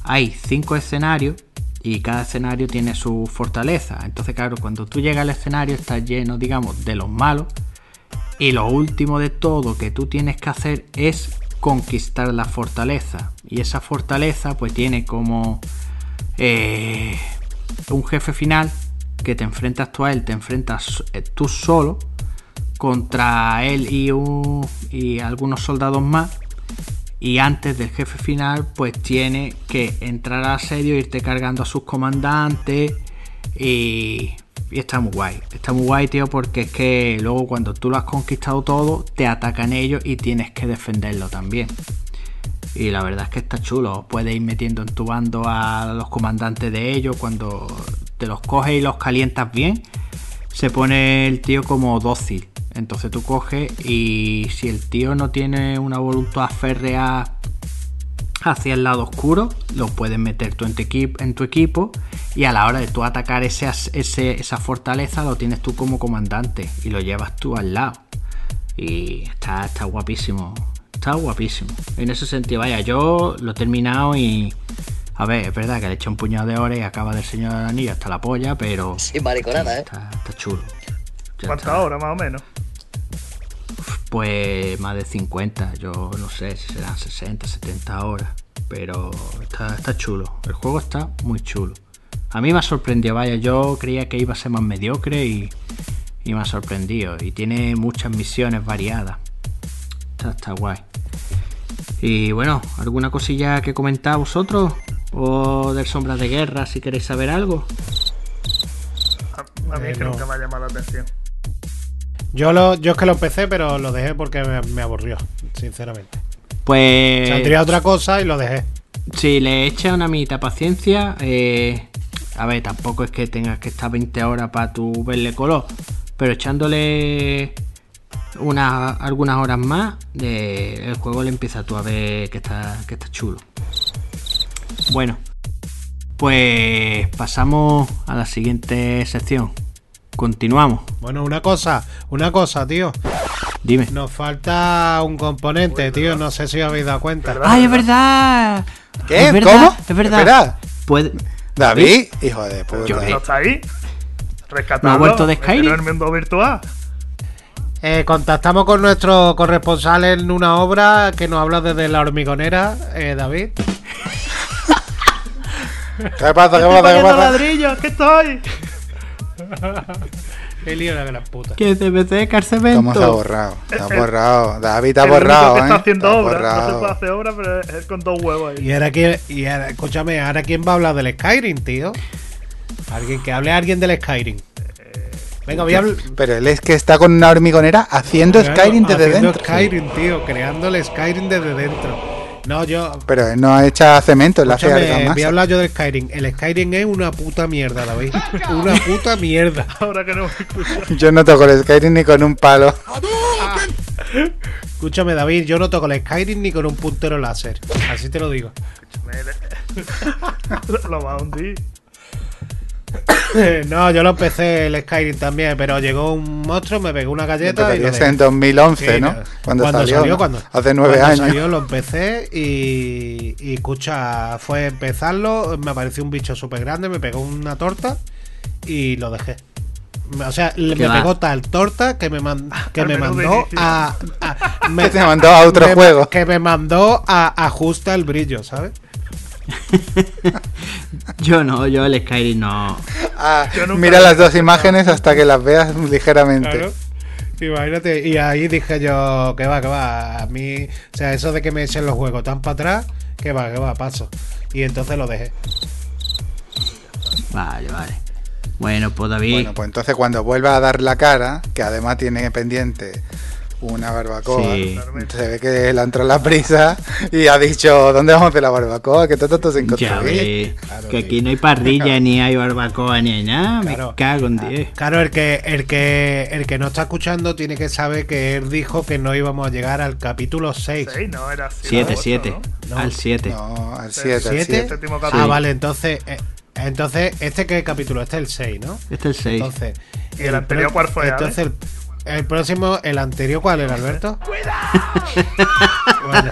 Hay cinco escenarios y cada escenario tiene su fortaleza. Entonces, claro, cuando tú llegas al escenario está lleno, digamos, de los malos. Y lo último de todo que tú tienes que hacer es conquistar la fortaleza. Y esa fortaleza pues tiene como eh, un jefe final que te enfrentas tú a él, te enfrentas eh, tú solo contra él y algunos soldados más. Y antes del jefe final, pues tiene que entrar al asedio, irte cargando a sus comandantes. Y, y está muy guay. Está muy guay, tío, porque es que luego cuando tú lo has conquistado todo, te atacan ellos y tienes que defenderlo también. Y la verdad es que está chulo. Puedes ir metiendo en tu bando a los comandantes de ellos. Cuando te los coges y los calientas bien, se pone el tío como dócil. Entonces tú coges y si el tío no tiene una voluntad férrea hacia el lado oscuro, lo puedes meter tú en tu, equipo, en tu equipo y a la hora de tú atacar ese, ese, esa fortaleza lo tienes tú como comandante y lo llevas tú al lado. Y está, está guapísimo, está guapísimo. En ese sentido, vaya, yo lo he terminado y... A ver, es verdad que le eché un puñado de horas y acaba del Señor del Anillo hasta la polla, pero... Sí, mariconada, ¿eh? Está, está chulo. ¿Cuántas está. horas más o menos? Pues más de 50, yo no sé si serán 60, 70 horas, pero está, está chulo, el juego está muy chulo. A mí me ha sorprendido, vaya, yo creía que iba a ser más mediocre y, y me ha sorprendido. Y tiene muchas misiones variadas. Está, está guay. Y bueno, ¿alguna cosilla que comentar vosotros? ¿O del Sombras de Guerra si queréis saber algo? A, a mí es que nunca me ha llamado la atención. Yo, lo, yo es que lo empecé, pero lo dejé porque me, me aburrió, sinceramente. Pues... Saldría otra cosa y lo dejé. Si le echa una mitad paciencia, eh, a ver, tampoco es que tengas que estar 20 horas para tu verle color, pero echándole una, algunas horas más, de, el juego le empieza tú a ver que está, que está chulo. Bueno, pues pasamos a la siguiente sección. Continuamos. Bueno, una cosa, una cosa, tío. Dime. Nos falta un componente, tío. No sé si os habéis dado cuenta. ¿Verdad? ¡Ay, es verdad! ¿Qué? Es verdad, ¿Cómo? Es verdad. Espera. Puede- David, hijo de puta. Yo- ¿No está ahí? Rescatado. ¿No ha vuelto de Skyrim? en el mundo virtual. Eh, contactamos con nuestro corresponsal en una obra que nos habla desde la hormigonera, eh, David. ¿Qué pasa? ¿Qué pasa? ¿Qué pasa? ladrillos, que estoy. Qué lío la gran puta. Que CBC Carcemento. ¿Cómo se ha borrado? Se ha El- borrado. David está el único borrado, que ¿eh? está haciendo Está obra. No se borrado. puede hacer obra, pero es con dos huevos ahí. Y ahora quién, y ahora, escúchame, ahora quién va a hablar del Skyrim, tío. Alguien que hable alguien del Skyrim. Venga, voy a hablar. Pero él es que está con una hormigonera haciendo Skyrim desde haciendo dentro. Skyrim, tío, creando el Skyrim desde dentro. No, yo. Pero no echa cemento, él hace argamasa. voy a hablar yo del Skyrim. El Skyrim es una puta mierda, David. Una puta mierda. Ahora que no me escucha. Yo no toco el Skyrim ni con un palo. Escúchame, David, yo no toco el Skyrim ni con un puntero láser. Así te lo digo. Lo- Lo va a hundir. No, yo lo empecé el Skyrim también, pero llegó un monstruo, me pegó una galleta y lo en 2011, Sí, ¿no? no. Cuando, salió, ¿no? cuando- Hace nueve cuando años. salió lo empecé y, y escucha, fue empezarlo, me apareció un bicho súper grande, me pegó una torta y lo dejé. O sea, me va? pegó tal torta que me, man- que Al me mandó a... a- me, Que te mandó a otro me- juego. Que me mandó a ajusta el brillo, ¿sabes? Yo no, yo el Skyrim no. Ah, Yo mira las dos imágenes hasta que las veas ligeramente. Claro. Imagínate, y ahí dije yo, que va, que va, a mí, o sea, eso de que me echen los juegos tan para atrás, que va, que va, paso. Y entonces lo dejé. Vale, vale. Bueno, pues David. Bueno, pues entonces cuando vuelva a dar la cara, que además tiene pendiente una barbacoa, Sí. se ve que le entrado la prisa y ha dicho, ¿dónde vamos a hacer la barbacoa? Que todo esto se encontró Claro, que aquí no hay parrilla, ni hay barbacoa, ni hay nada. Claro. Me cago en 10. Claro, el que, el que el que no está escuchando tiene que saber que él dijo que no íbamos a llegar al capítulo 6. Seis, no, era siete, 7, ocho, 7. ¿no? Al 7. No, al Sí, 7, al ¿Siete? 7. Séptimo Ah, vale, entonces eh, entonces este qué capítulo, este es el 6, ¿no? Este es el 6. Entonces, ¿Y el anterior pro- cuál fue? Entonces el, el próximo, el anterior ¿cuál era, Alberto? bueno,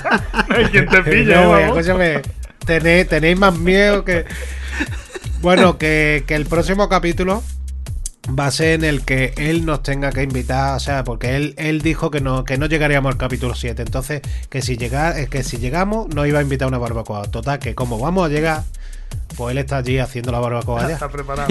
Ay, ¿Quién te pilla, no, escúchame, tenéis, tenéis más miedo que. Bueno, que, que el próximo capítulo va a ser en el que él nos tenga que invitar, o sea, porque él, él dijo que no, que no llegaríamos al capítulo 7. Entonces, que si llega, eh, que si llegamos, nos iba a invitar a una barbacoa. Total, que como vamos a llegar, pues él está allí haciendo la barbacoa ya. Está preparado.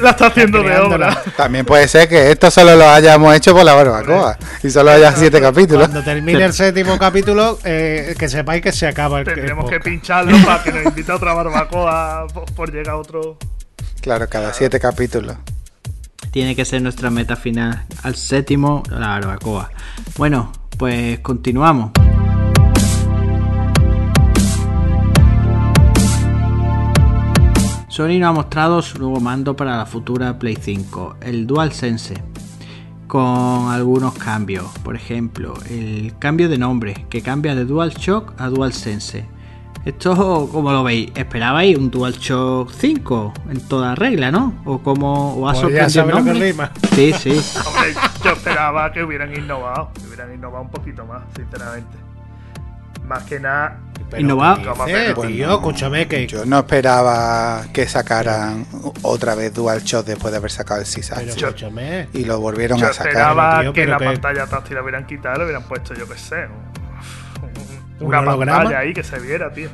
La está haciendo de obra. También puede ser que esto solo lo hayamos hecho por la barbacoa y solo haya 7 capítulos. Cuando termine el séptimo capítulo, eh, que sepáis que se acaba el el Tendremos que pincharlo para que nos invite a otra barbacoa por, llegar a otro. Claro, cada 7 capítulos. Tiene que ser nuestra meta final. Al séptimo, la barbacoa. Bueno, pues continuamos. Sony nos ha mostrado su nuevo mando para la futura Play 5, el DualSense, con algunos cambios. Por ejemplo, el cambio de nombre, que cambia de DualShock a DualSense. Esto, como lo veis? ¿Esperabais un DualShock 5 en toda regla, no? ¿O como o ha Pues ya sorprendido el sabes lo que nombre? rima. Sí, sí. Hombre, yo esperaba que hubieran innovado. Que hubieran innovado un poquito más, sinceramente. Más que nada. Pero Innovado. ¿qué Como dices, que- tío? Bueno, escúchame que. Yo no esperaba que sacaran otra vez DualShock después de haber sacado el escúchame. Y lo volvieron Yo a sacar. esperaba tío, que la que- pantalla táctil la hubieran quitado y le hubieran puesto, yo qué sé, un- ¿Un una holograma? pantalla ahí que se viera, tío.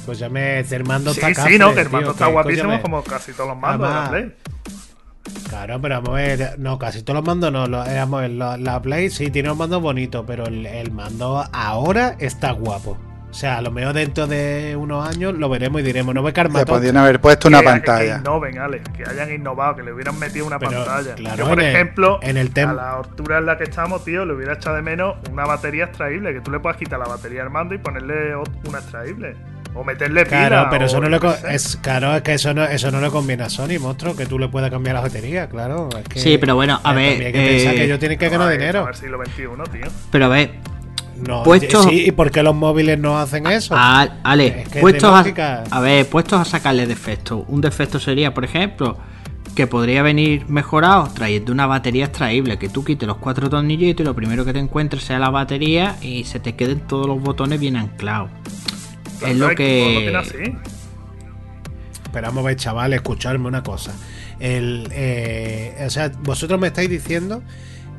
Escúchame, el mando Sí, está sí, no, cafre, que el mando tío, está guapísimo escúchame. como casi todos los mandos de la Play. Claro, pero vamos a ver, no, casi todos los mandos no, lo, eh, vamos a ver, la, la Play sí tiene un mando bonito, pero el, el mando ahora está guapo. O sea, a lo mejor dentro de unos años lo veremos y diremos, no ve Le Carmato. podrían haber puesto una Que- Que pantalla. innoven, Alex, que hayan innovado, que le hubieran metido una Pero, pantalla. claro, Yo, por en el- ejemplo, en el tem- a la altura en la que estamos, tío, le hubiera echado de menos una batería extraíble, que tú le puedas quitar la batería al mando y ponerle una extraíble. O meterle pila. Claro, pero eso no le sé. es claro, es que eso no, eso no le conviene a Sony, monstruo, que tú le puedas cambiar la batería, claro. es que- Sí, pero bueno, a eh, ver, Hay que pensar eh, que ellos tienen que ganar Ay, dinero. en siglo XXI, tío. Pero a ver, No, Puestos- sí, ¿y por qué los móviles no hacen eso? a- Ale, Es que puestos a, a ver, puestos a sacarle defectos. Un defecto sería, por ejemplo, que podría venir mejorado trayendo una batería extraíble, que tú quites los cuatro tornillitos y lo primero que te encuentres sea la batería y se te queden todos los botones bien anclados. Claro, es lo lo que... así. Pero vamos a ver, chaval, escucharme una cosa. El, eh, o sea, vosotros me estáis diciendo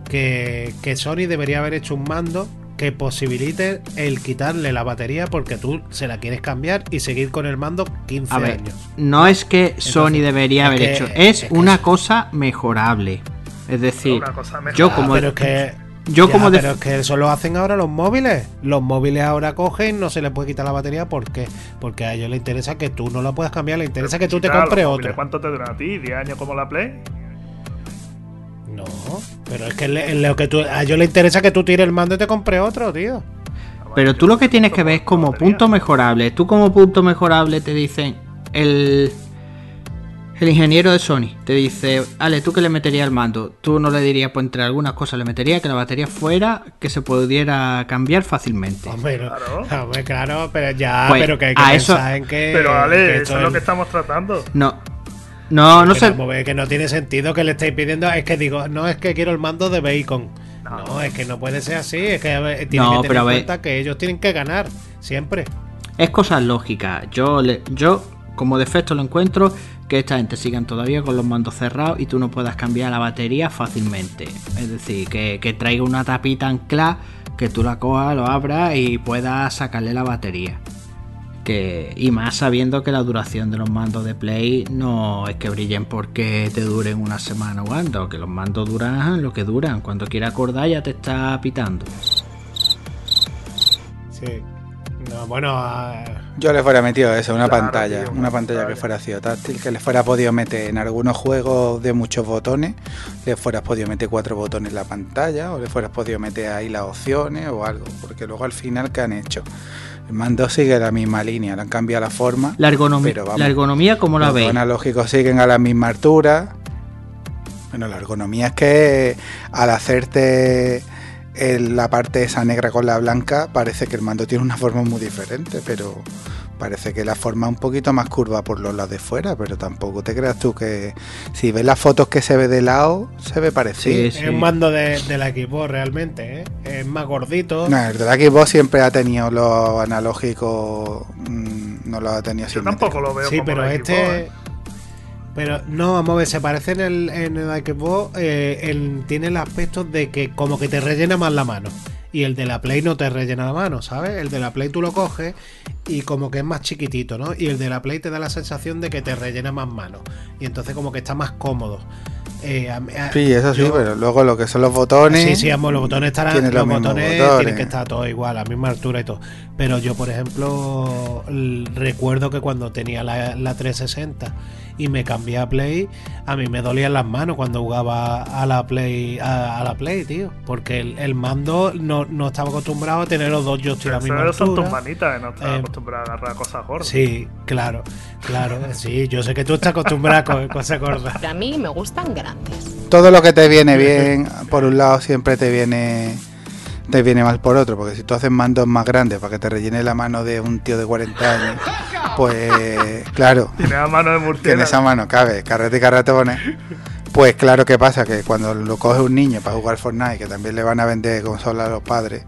que, que Sony debería haber hecho un mando que posibilite el quitarle la batería porque tú se la quieres cambiar y seguir con el mando 15 A ver, años. no es que Sony debería haber que- hecho, es, una cosa mejorable. Es decir, yo Ah, como... pero es que yo ya, como def- pero es que eso lo hacen ahora los móviles. Los móviles ahora cogen, no se les puede quitar la batería porque porque a ellos les interesa que tú no la puedas cambiar, les interesa que tú te compres otro. ¿Cuánto te dura a ti? ¿10 años como la Play? No, pero es que le- lo que tú, a ellos les interesa que tú tires el mando y te compres otro, tío. Pero tú lo que tienes que ver es como punto mejorable. Tú como punto mejorable te dicen el el ingeniero de Sony te dice, Ale, ¿tú qué le meterías al mando? Tú no le dirías, pues entre algunas cosas le metería que la batería fuera, que se pudiera cambiar fácilmente. Hombre, no- Claro. hombre, claro, pero ya, Pues, pero que hay que a eso- en que. Pero Ale, eso es lo que estamos tratando. No, no, no sé. que no tiene sentido que le estéis pidiendo. Es que digo, no es que quiero el mando de Bacon. No, es que no puede ser así. Es que tienen No, que tener en cuenta que ellos tienen que ganar siempre. Es cosas lógicas. Yo, le- yo como defecto lo encuentro que esta gente sigan todavía con los mandos cerrados y tú no puedas cambiar la batería fácilmente. Es decir, que, que traiga una tapita ancla, que tú la cojas, lo abras y puedas sacarle la batería. Que, y más sabiendo que la duración de los mandos de Play no es que brillen porque te duren una semana jugando, que los mandos duran lo que duran. Cuando quieras acordar ya te está pitando. Sí. No, bueno, a- Yo le fuera metido eso, una Claro, pantalla, tío, una pantalla que fuera sido táctil, que le fuera podido meter en algunos juegos de muchos botones, le fueras podido meter cuatro botones en la pantalla, o le fueras podido meter ahí las opciones o algo, porque luego al final, ¿qué han hecho? El mando sigue la misma línea, le han cambiado la forma. La ergonomía, Pero vamos, la ergonomía ¿cómo la Los veis? analógicos siguen a la misma altura. Bueno, la ergonomía es que al hacerte el- la parte esa negra con la blanca, parece que el mando tiene una forma muy diferente, pero parece que la forma es un poquito más curva por los lados de fuera, pero tampoco te creas tú que si ves las fotos que se ve de lado, se ve parecido. Sí, es un mando de, de la Xbox realmente, ¿eh? Es más gordito. No, el de la Xbox siempre ha tenido los analógicos, mm, no los ha tenido Yo tampoco lo veo Sí, como pero la este. Xbox, ¿eh? Pero no, vamos a ver, se parece en el, en el Xbox, eh, el- tiene el aspecto de que como que te rellena más la mano. Y el de la Play no te rellena la mano, ¿sabes? El de la Play tú lo coges y como que es más chiquitito, ¿no? Y el de la Play te da la sensación de que te rellena más mano. Y entonces como que está más cómodo. Eh, a- a- Sí, eso sí, yo- pero luego lo que son los botones. Sí, sí, ambos los botones estarán. Los botones, botones. tienen que estar todos igual, a la misma altura y todo. Pero yo, por ejemplo, recuerdo que cuando tenía la, la 360 y me cambié a Play, a mí me dolían las manos cuando jugaba a la Play, a, a la Play, tío. Porque el, el mando no, no estaba acostumbrado a tener los dos joysticks a la misma Pero son tus manitas que no estás Eh, acostumbrado a agarrar cosas gordas. Sí, claro, claro, sí, yo sé que tú estás acostumbrado a coger cosas gordas. A mí me gustan grandes. todo lo que te viene bien, por un lado siempre te viene te viene mal por otro, porque si tú haces mandos más grandes para que te rellene la mano de un tío de 40 años, pues claro, Tiene la mano de murciélago. esa mano cabe carrete y carretones, pues claro que pasa que cuando lo coge un niño para jugar Fortnite, que también le van a vender consola a los padres,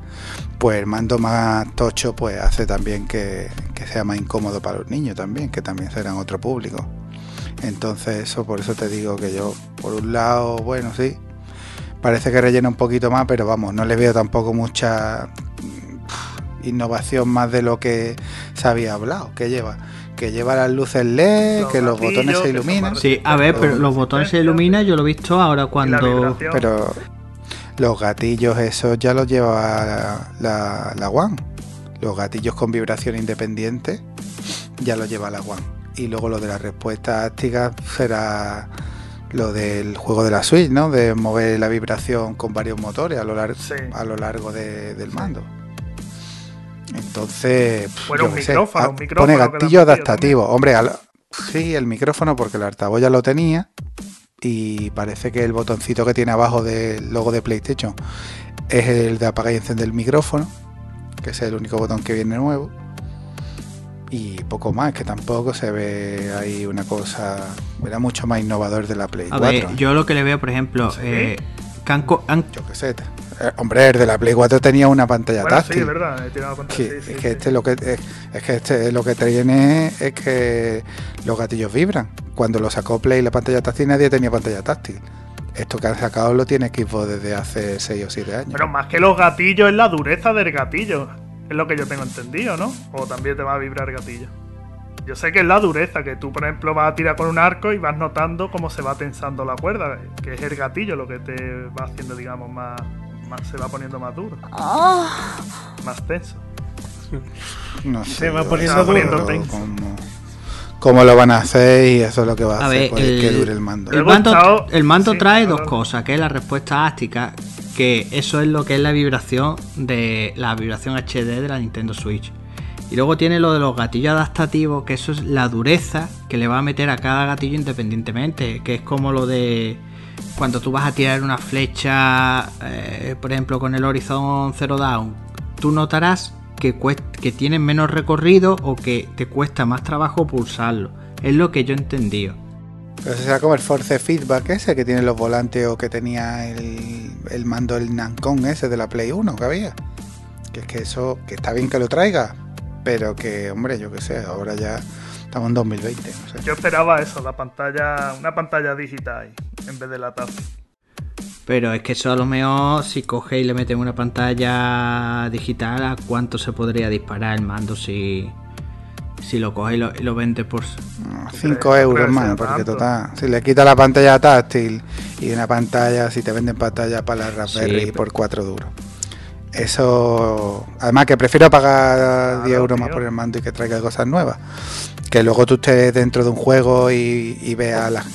pues el mando más tocho pues hace también que, que sea más incómodo para los niños también, que también serán otro público. Entonces eso, por eso te digo que yo, por un lado, bueno, sí, parece que rellena un poquito más, pero vamos, no le veo tampoco mucha innovación más de lo que se había hablado, que lleva, que lleva las luces LED, Los que los gatillos, botones se iluminan, Sí, a ver, pero los botones se iluminan, yo lo he visto ahora cuando... pero los gatillos esos ya los lleva la, la, la One. Los gatillos con vibración independiente ya los lleva la One. Y luego lo de la respuesta áctica será lo del juego de la Switch, ¿no? De mover la vibración con varios motores a lo, lar- Sí. a lo largo de- del mando. Entonces, pf, Bueno, yo un qué sé, micrófono, ah, un micrófono pone que gatillo adaptativo. Hombre, al- sí, el micrófono porque el altavoz ya lo tenía y parece que el botoncito que tiene abajo del logo de PlayStation es el de apagar y encender el micrófono, que es el único botón que viene nuevo. Y poco más, que tampoco se ve ahí una cosa. Era mucho más innovador de la Play A 4. ver, yo lo que le veo, por ejemplo, Sí. eh, que han co- han- Yo qué sé. Eh, hombre, el de la Play 4 tenía una pantalla Bueno, sí, táctil. es verdad. He tirado contra Sí, sí, sí, es sí. que este lo que es, es que este lo que tiene es que los gatillos vibran. Cuando lo sacó Play la pantalla táctil nadie tenía pantalla táctil. Esto que han sacado lo tiene Xbox desde hace 6 o 7 años. Pero más que los gatillos es la dureza del gatillo. Es lo que yo tengo entendido, ¿no? O también te va a vibrar el gatillo. Yo sé que es la dureza, que tú, por ejemplo, vas a tirar con un arco y vas notando cómo se va tensando la cuerda, que es el gatillo lo que te va haciendo, digamos, más, más se va poniendo más duro, más tenso. No sé, Se va poniendo no sé duro. cómo- cómo, cómo lo van a hacer y eso es lo que va a, A hacer ver, pues, el- que dure el mando. El gustado- el mando sí, trae dos cosas, que es la respuesta áctica, que eso es lo que es la vibración de la vibración HD de la Nintendo Switch. Y luego tiene lo de los gatillos adaptativos, que eso es la dureza que le va a meter a cada gatillo independientemente, que es como lo de cuando tú vas a tirar una flecha, eh, por ejemplo, con el Horizon Zero Down, tú notarás que, que tienen menos recorrido o que te cuesta más trabajo pulsarlo. Es lo que yo he entendido. Pero ese será como el Force Feedback ese que tiene los volantes o que tenía el, el mando el Nancon ese de la Play 1 que había. Que es que eso, que está bien que lo traiga, pero que, hombre, yo qué sé, ahora ya estamos en 2020, no sé. Yo esperaba eso, la pantalla, una pantalla digital en vez de la táctil. Pero es que eso a lo mejor si coge y le meten una pantalla digital, ¿a cuánto se podría disparar el mando si, si lo coges y lo, y lo vendes por... 5 euros crees más, sea porque tanto. total, si le quita la pantalla táctil y una pantalla, si te venden pantalla para la Raspberry Sí, por 4 duros. Eso, además que prefiero pagar 10 euros más por el mando y que traiga cosas nuevas. Que luego tú estés dentro de un juego y, y veas las,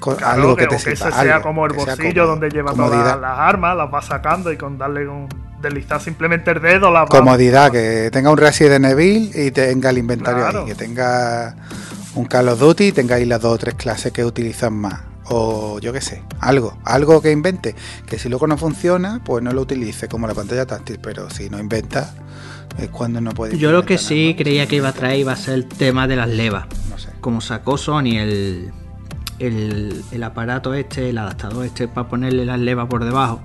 Claro, algo que, que, te o que sirva. ese sea como el bolsillo donde lleva todas las armas, las va sacando y con darle un deslizar simplemente el dedo las va- comodidad, que tenga un Resident Evil y tenga el inventario Claro. ahí, que tenga un Call of Duty y tenga ahí las dos o tres clases que utilizan más. O yo qué sé, algo, algo que invente, que si luego no funciona, pues no lo utilice como la pantalla táctil, pero si no inventa, es cuando no puede Yo lo que sí creía que iba a traer iba a ser el tema de las levas. No sé. Como sacó Sony el, el, el aparato este, el adaptador este para ponerle las levas por debajo.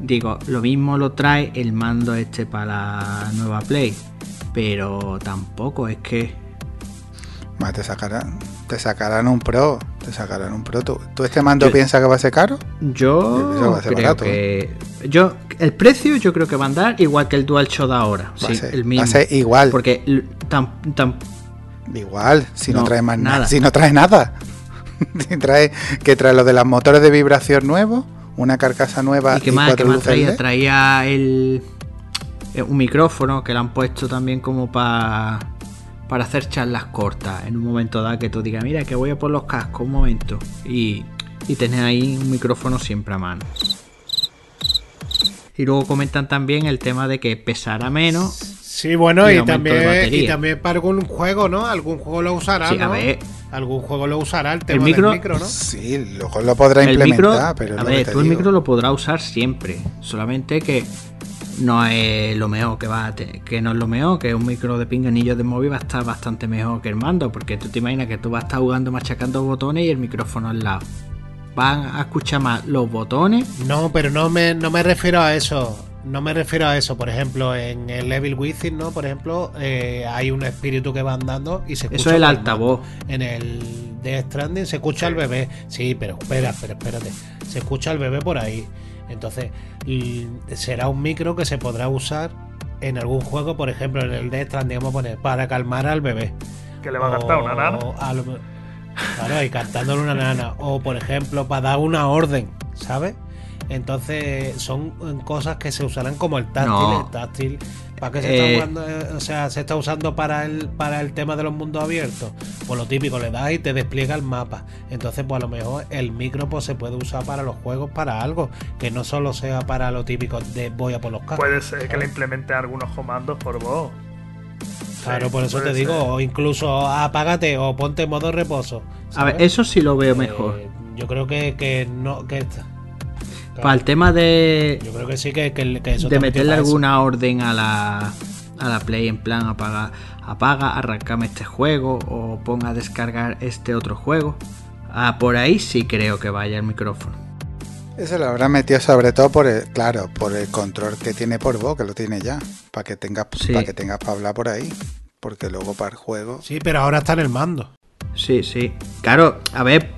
Digo, lo mismo lo trae el mando este para la nueva Play. Pero tampoco es que... Más te sacarán, te sacarán un pro, te sacarán un pro. ¿Tú, tú este mando Yo- piensas que va a ser caro? Yo va ser creo barato, que... Yo, el precio yo creo que va a andar igual que el DualShock de ahora. Va, Sí, a, ser, el va mismo. a ser igual, Porque l- tan, tan, igual, si no, No, trae más nada. nada. Si no trae nada. trae, que trae lo de los motores de vibración nuevos, una carcasa nueva ¿Y y, qué más, cuatro qué más traía? LED. Traía el, eh, un micrófono que le han puesto también como para para hacer charlas cortas en un momento dado que tú digas, mira que voy a por los cascos un momento y, y tener ahí un micrófono siempre a mano. Y luego comentan también el tema de que pesará menos. Sí, bueno, Y también, y también para algún juego, ¿no? Algún juego lo usará, Sí, a ¿no? ver. Algún juego lo usará el tema micro- del micro, ¿no? Sí, luego lo podrá El micro, implementar, pero es a lo ver, tú el micro lo podrás usar siempre, solamente que no es lo mejor que va a te- que no es lo mejor, que un micro de pinganillo de móvil va a estar bastante mejor que el mando, porque tú te imaginas que tú vas a estar jugando machacando botones y el micrófono al lado. Van a escuchar más los botones. No, pero no me, no me refiero a eso. No me refiero a eso. Por ejemplo, en el Level Within, ¿no? Por ejemplo, eh, hay un espíritu que va andando y se escucha. Eso es el altavoz. En el Death Stranding se escucha al bebé. Sí, pero espera, espera, espérate. Se escucha al bebé por ahí. Entonces, y será un micro que se podrá usar en algún juego, por ejemplo, en el Death Stranding, vamos a poner, para calmar al bebé. que le va a gastar una nana. O a lo- claro, y cantándole una nana. O por ejemplo, para dar una orden, ¿sabes? Entonces son eh, cosas que se usarán como el táctil. No. El táctil. ¿Para qué se Eh. está usando? eh, O sea, se está usando para el, para el tema de los mundos abiertos. Pues lo típico, le das y te despliega el mapa. Entonces, pues a lo mejor el micro pues, se puede usar para los juegos, para algo. Que no solo sea para lo típico de voy a por los cascos. Puede ser que le ¿sabes? implementen algunos comandos por voz. Claro, Sí, por eso te digo, ser. o incluso apágate o ponte en modo reposo. A ver, eso sí lo veo mejor. Eh, yo creo que, que no. Que, claro, Para el tema de, yo creo que sí, que, que, que eso de meterle eso. alguna orden a la, a la Play en plan apaga, apaga, arrancame este juego o ponga a descargar este otro juego. Ah, por ahí sí creo que vaya el micrófono. Eso lo habrá metido sobre todo por el, claro, por el control que tiene por voz, que lo tiene ya, para que tengas Sí. para que tengas para hablar por ahí, porque luego para el juego Sí, pero ahora está en el mando. Sí, sí. Claro, a ver.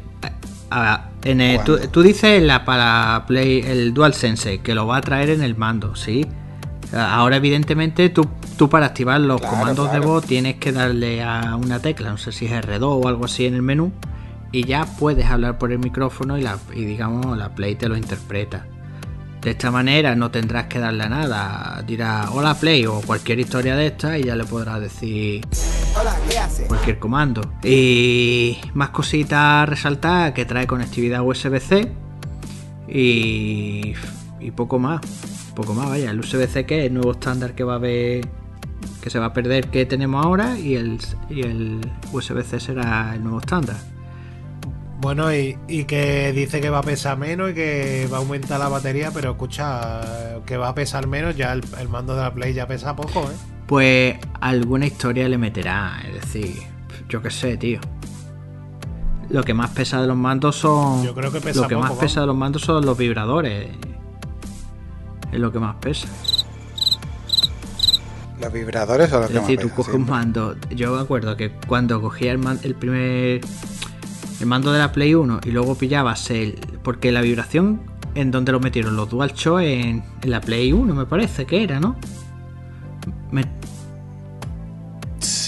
a- en tú, dices la para Play el DualSense que lo va a traer en el mando, sí. Ahora, evidentemente, tú, tú para activar los Claro, comandos de voz tienes que darle a una tecla, no sé si es R2 o algo así en el menú, y ya puedes hablar por el micrófono y, la, y digamos la Play te lo interpreta. De esta manera no tendrás que darle a nada, dirá hola Play o cualquier historia de esta y ya le podrás decir cualquier comando. Y más cositas a resaltar que trae conectividad USB-C y, y poco más. Poco más, vaya. El USB-C que es el nuevo estándar que va a haber, que se va a perder que tenemos ahora y el, y el USB-C será el nuevo estándar. Bueno, y, y que dice que va a pesar menos y que va a aumentar la batería, pero escucha, que va a pesar menos, ya el, el mando de la Play ya pesa poco, ¿eh? Pues alguna historia le meterá, es decir, yo qué sé, tío. Lo que más pesa de los mandos son. Yo creo que pesa Lo que más pesa de los mandos son los vibradores. Es lo que más pesa. los vibradores o los Es que más decir, tú coges un siempre. mando. Yo me acuerdo que cuando cogía el, man- el primer. El mando de la Play 1 y luego pillabas el. Porque la vibración en donde lo metieron los DualShock en, en la Play 1, me parece que era, ¿no?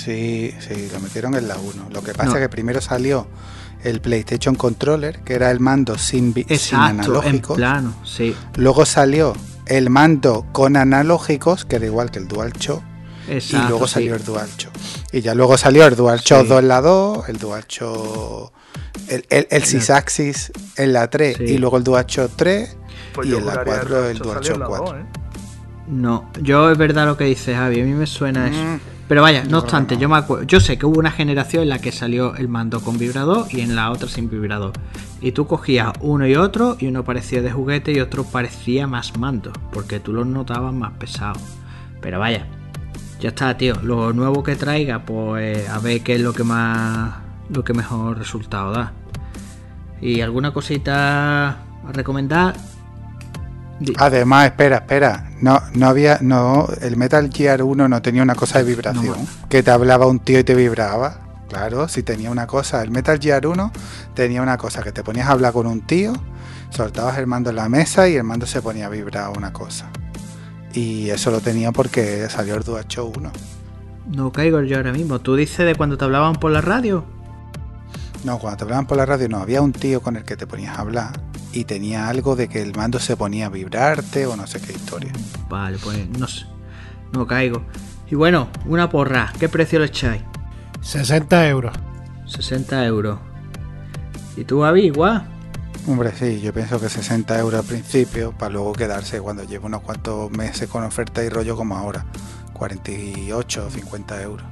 Sí, Sí, sí, lo metieron en la 1. Lo que pasa No. es que primero salió el PlayStation Controller, que era el mando sin, vi- sin Exacto, en plano, sí. Luego salió el mando con analógicos, que era igual que el DualShock. Exacto, y luego sí. salió el DualShock. Y ya luego salió el DualShock Sí. 2 en la 2, el DualShock. El, el, el Sysaxis en la 3 Sí. y luego el DualShock 3 Pues y yo en la juraría 4 el DualShock la 4. dos, ¿eh? No, yo es verdad lo que dice Javi, a mí me suena eso. Pero vaya, no obstante, no. yo me acuerdo, yo sé que hubo una generación en la que salió el mando con vibrador y en la otra sin vibrador. Y tú cogías uno y otro y uno parecía de juguete y otro parecía más mando, porque tú los notabas más pesados. Pero vaya, ya está, tío. Lo nuevo que traiga, pues a ver qué es lo que más, lo que mejor resultado da. Y alguna cosita a recomendar. Además, espera, espera. No, no había. No, el Metal Gear 1 no tenía una cosa de vibración. No. Que te hablaba un tío y te vibraba. Claro, si tenía una cosa. El Metal Gear 1 tenía una cosa que te ponías a hablar con un tío, soltabas el mando en la mesa y el mando se ponía a vibrar una cosa. Y eso lo tenía porque salió el DualShock 1. No caigo yo ahora mismo. ¿Tú dices de cuando te hablaban por la radio? No, cuando te hablaban por la radio no, había un tío con el que te ponías a hablar y tenía algo de que el mando se ponía a vibrarte o no sé qué historia. Vale, pues no sé. No caigo. Y bueno, una porra. ¿Qué precio le echáis? 60 euros. 60 euros. ¿Y tú, Avi, igual? Hombre, sí, yo pienso que 60 euros al principio para luego quedarse cuando lleve unos cuantos meses con oferta y rollo como ahora. 48 o 50 euros.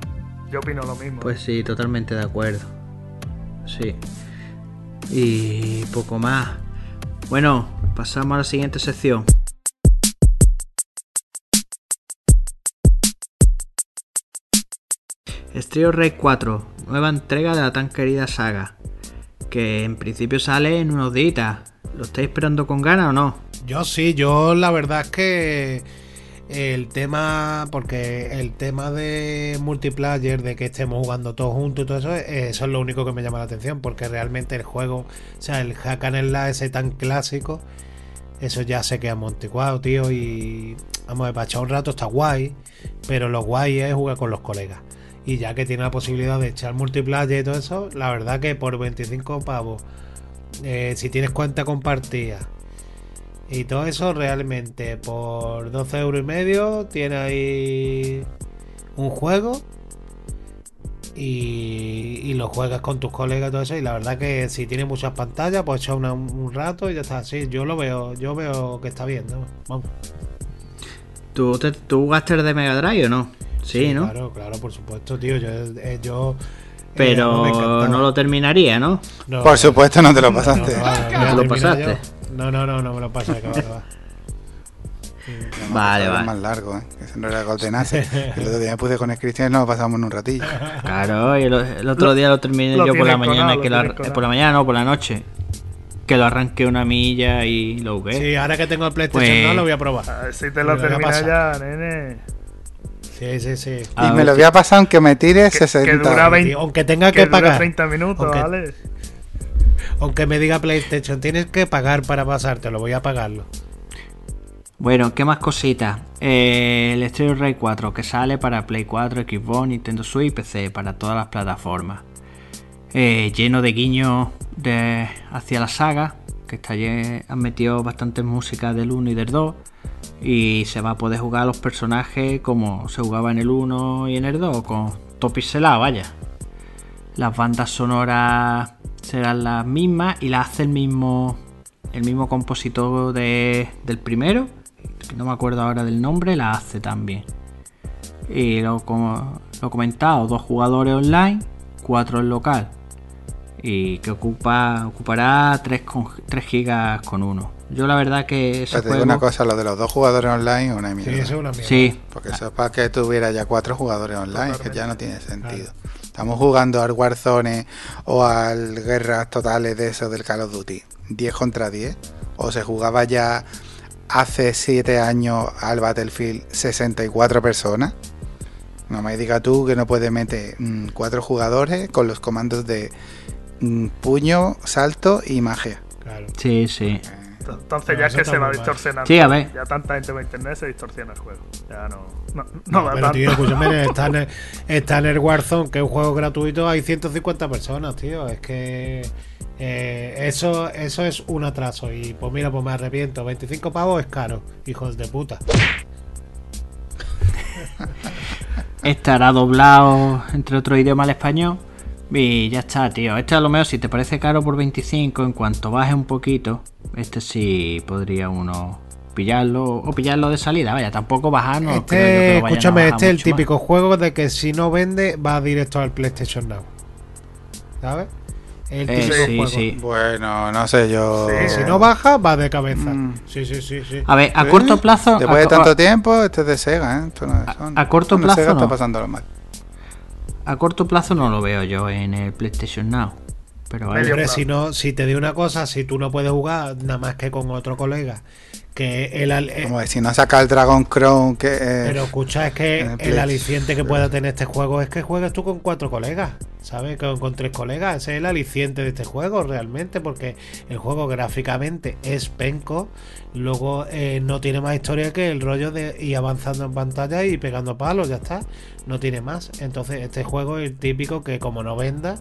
Yo opino lo mismo. Pues sí, totalmente de acuerdo. Sí. Y poco más. Bueno, pasamos a la siguiente sección. Street Rey 4, nueva entrega de la tan querida saga. Que en principio sale en unos días. ¿Lo estáis esperando con ganas o no? Yo sí, yo la verdad es que el tema, porque el tema de multiplayer, de que estemos jugando todos juntos y todo eso, eso es lo único que me llama la atención, porque realmente el juego, o sea, el hack and slash ese tan clásico, eso ya se queda monticuado, tío, y vamos, para echar un rato está guay, pero lo guay es jugar con los colegas. Y ya que tiene la posibilidad de echar multiplayer y todo eso, la verdad que por 25 pavos, eh, si tienes cuenta compartida, y todo eso realmente por 12 euros y medio tiene ahí un juego y, y lo juegas con tus colegas y todo eso. Y la verdad que si tiene muchas pantallas, pues echa una- un rato y ya está así. Yo lo veo, yo veo que está bien, ¿no? Vamos. ¿Tú, te, tú jugaste el de Mega Drive o no? Sí, ¿no? Claro, claro, por supuesto, tío. Yo, eh, yo eh, Pero no lo terminaría, ¿no? No, Por no, supuesto no te lo no, pasaste. no, va, ¿Te voy a lo pasaste? No, no, no, no me lo va. No, Vale, vale. Es más largo, ¿eh? Que ese no era Golden Ace. El otro día me puse con el Cristian y nos lo pasamos en un ratillo. Claro, y el, el otro Lo- día lo terminé lo yo por la mañana, colado, que por la mañana no, por la noche. Que lo arranqué una milla y lo jugué. Sí, ahora que tengo el PlayStation Pues- 2 lo voy a probar. A ver si te lo terminas ya, nene. Sí, sí, sí. A y me lo voy a pasar aunque me tire Que- que 60. dura 20 Tío, aunque tenga Que que, dura pagar, 30 minutos, Aunque- ¿vale? Aunque me diga PlayStation, tienes que pagar para pasártelo, voy a pagarlo. Bueno, ¿qué más cositas? Eh, el Street Ray 4 que sale para Play 4, Xbox, Nintendo Switch y PC para todas las plataformas. Eh, lleno de guiños de, hacia la saga, que está han metido bastantes músicas del 1 y del 2. Y se va a poder jugar a los personajes como se jugaba en el 1 y en el 2, con todo pixelado, vaya. Las bandas sonoras serán las mismas y las hace el mismo el mismo compositor de- del primero, que no me acuerdo ahora del nombre, la hace también. Y lo, como lo he comentado, dos jugadores online, cuatro en local. Y que ocupa ocupará 3, con, 3 gigas con uno. Yo la verdad que ese Pero te digo juego... una cosa, lo de los dos jugadores online es una Sí, mierda. eso es una mierda. Sí, Porque eso es para que tuviera ya cuatro jugadores online, que ya no tiene sentido. Estamos jugando al Warzone o al Guerras Totales de eso del Call of Duty. 10 contra 10. O se jugaba ya hace 7 años al Battlefield 64 personas. No me digas tú que no puedes meter mm, cuatro jugadores con los comandos de mm, puño, salto y magia. Claro. sí, sí. Entonces ya es que se va distorsionando. Sí, a ver. Ya tanta gente va a internet se distorsiona el juego. Ya no. No, no No, da pero tanto. tío, escúchame, está en, el, está en el Warzone, que es un juego gratuito, hay 150 personas, tío. Es que eh, eso, eso es un atraso. Y pues mira, pues me arrepiento. 25 pavos es caro, hijos de puta. Estará doblado entre otro idioma al español. Y ya está, tío. Este a lo mejor si te parece caro por 25, en cuanto baje un poquito, este sí podría uno pillarlo o pillarlo de salida. Vaya, tampoco bajar, no creo yo que Este, lo vayan a escúchame, bajar este es el más. típico juego de que si no vende, va directo al PlayStation Now. ¿Sabes? El Eh, típico sí, juego. sí. Bueno, no sé, yo. Sí, Si no baja, va de cabeza. Mm. Sí, sí, sí, sí. A ver, a ¿Eh? corto plazo. Después de tanto tiempo, este es de Sega, ¿eh? Esto no es A- a corto Bueno, plazo Sega no. está pasándolo mal. A corto plazo no lo veo yo en el PlayStation Now. Pero Hombre, si no, si te digo una cosa, si tú no puedes jugar nada más que con otro colega, que el, eh, Como si no saca el Dragon Crown, que. eh, pero escucha, es que el aliciente que pueda tener este juego es que juegues tú con cuatro colegas, ¿sabes? Con, con tres colegas, ese es el aliciente de este juego realmente, porque el juego gráficamente es penco, luego eh, no tiene más historia que el rollo de ir avanzando en pantalla y pegando palos, ya está, no tiene más. Entonces este juego es el típico que como no venda,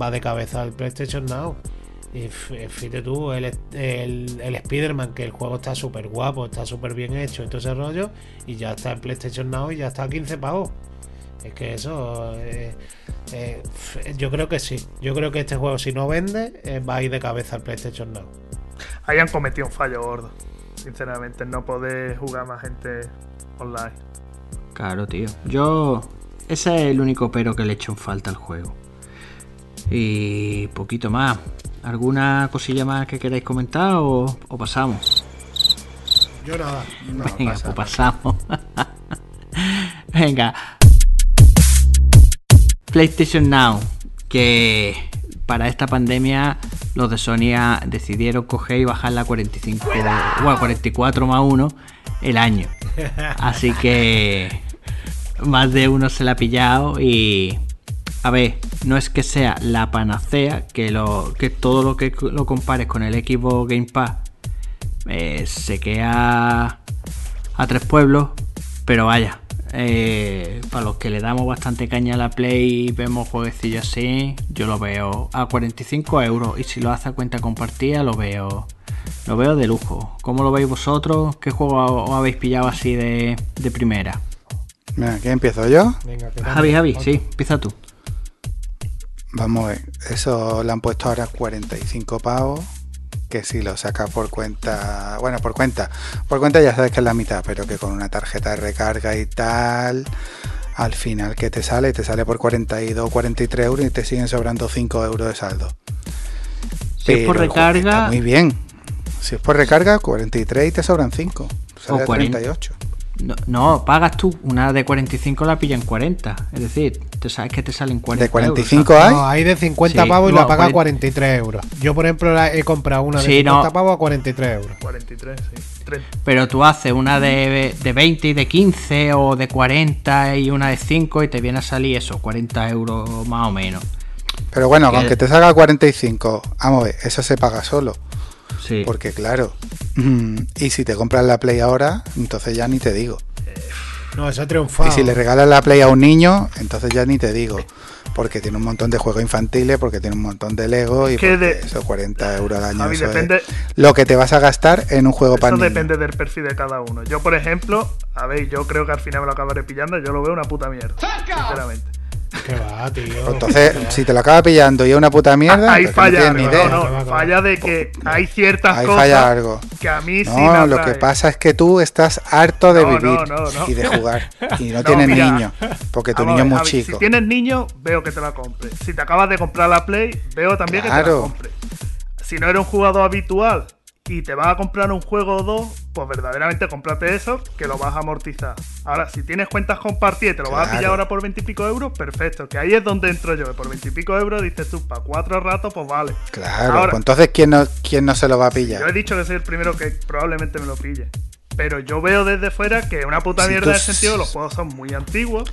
va de cabeza al PlayStation Now. Y fíjate tú, el, el, el Spider-Man, que el juego está súper guapo, está súper bien hecho y todo ese rollo, y ya está en PlayStation Now y ya está a 15 pavos. Es que eso, eh, eh, yo creo que sí. Yo creo que este juego, si no vende, eh, va a ir de cabeza al PlayStation Now. Ahí han cometido un fallo gordo. Sinceramente, no poder jugar más gente online. Claro, tío. Yo. Ese es el único pero que le echo en falta al juego. Y poquito más. ¿Alguna cosilla más que queráis comentar o, o pasamos? Yo nada. no, Venga, pasa. pues pasamos. Venga. PlayStation Now. Que para esta pandemia los de Sony decidieron coger y bajar la 45, bueno, 44 más 1 el año. Así que más de uno se la ha pillado y a ver, no es que sea la panacea, que lo que todo lo que lo compares con el Xbox Game Pass eh, se queda a tres pueblos, pero vaya, eh, para los que le damos bastante caña a la Play y vemos jueguecillos así, yo lo veo a 45 euros y si lo hace a cuenta compartida lo veo lo veo de lujo. ¿Cómo lo veis vosotros? ¿Qué juego os habéis pillado así de, de primera? Mira, aquí empiezo yo. Venga, que Javi, Javi, sí, empieza tú. Vamos a ver. Eso lo han puesto ahora 45 pavos. Que si lo sacas por cuenta. Bueno, por cuenta. Por cuenta ya sabes que es la mitad, pero que con una tarjeta de recarga y tal. Al final que te sale, te sale por 42, 43 euros y te siguen sobrando 5 euros de saldo. Si es por Pero el juego recarga, Está muy bien. Si es por recarga, 43 y te sobran 5. Sale O a 40. 38. No, no, pagas tú. Una de 45 la pilla en 40. Es decir, te sabes que te salen 40 ¿De 45 euros, hay? No, hay de 50 Sí, pavos y no, la paga a 40. 43 euros. Yo, por ejemplo, la he comprado una de Sí, 50 no. pavos a 43 euros. 43, sí. 30. Pero tú haces una de, de 20 y de 15 o de 40 y una de 5 y te viene a salir eso, 40 euros más o menos. Pero bueno, Que- aunque te salga 45, vamos a ver, eso se paga solo. Sí. Porque claro, mm, y si te compras la Play ahora, entonces ya ni te digo. No, eso ha triunfado. Y si le regalas la Play a un niño, entonces ya ni te digo. Porque tiene un montón de juegos infantiles, porque tiene un montón de Lego y de- eso 40 euros al año. Javi, eso es depende- lo que te vas a gastar en un juego para Eso niños. depende del perfil de cada uno. Yo, por ejemplo, a ver, yo creo que al final me lo acabaré pillando. Yo lo veo una puta mierda. Sinceramente. Que va, tío. Pues entonces, si te lo acabas pillando y es una puta mierda, Ahí pues falla no algo. tienes ni idea. No, no, falla de que hay ciertas Ahí cosas falla algo. que a mí sí No, lo que pasa es que tú estás harto de vivir no, no. y de jugar. Y no, No, tienes mira, niños, porque tu niño es muy Javi, chico. Si tienes niño, veo que te la compres. Si te acabas de comprar la Play, veo también que te la compres. Si no eres un jugador habitual y te vas a comprar un juego o dos, pues verdaderamente cómprate eso, que lo vas a amortizar. Ahora, si tienes cuentas compartidas y te lo vas a pillar ahora por 20 y pico euros, perfecto. Que ahí es donde entro yo. que Por 20 y pico euros dices tú, para cuatro ratos, pues vale. Claro, Ahora, pues entonces, ¿quién no, ¿quién no se lo va a yo he pillar? dicho que soy el primero que probablemente me lo pille. Pero yo veo desde fuera que una puta Si mierda tú en el sentido de los juegos son muy antiguos.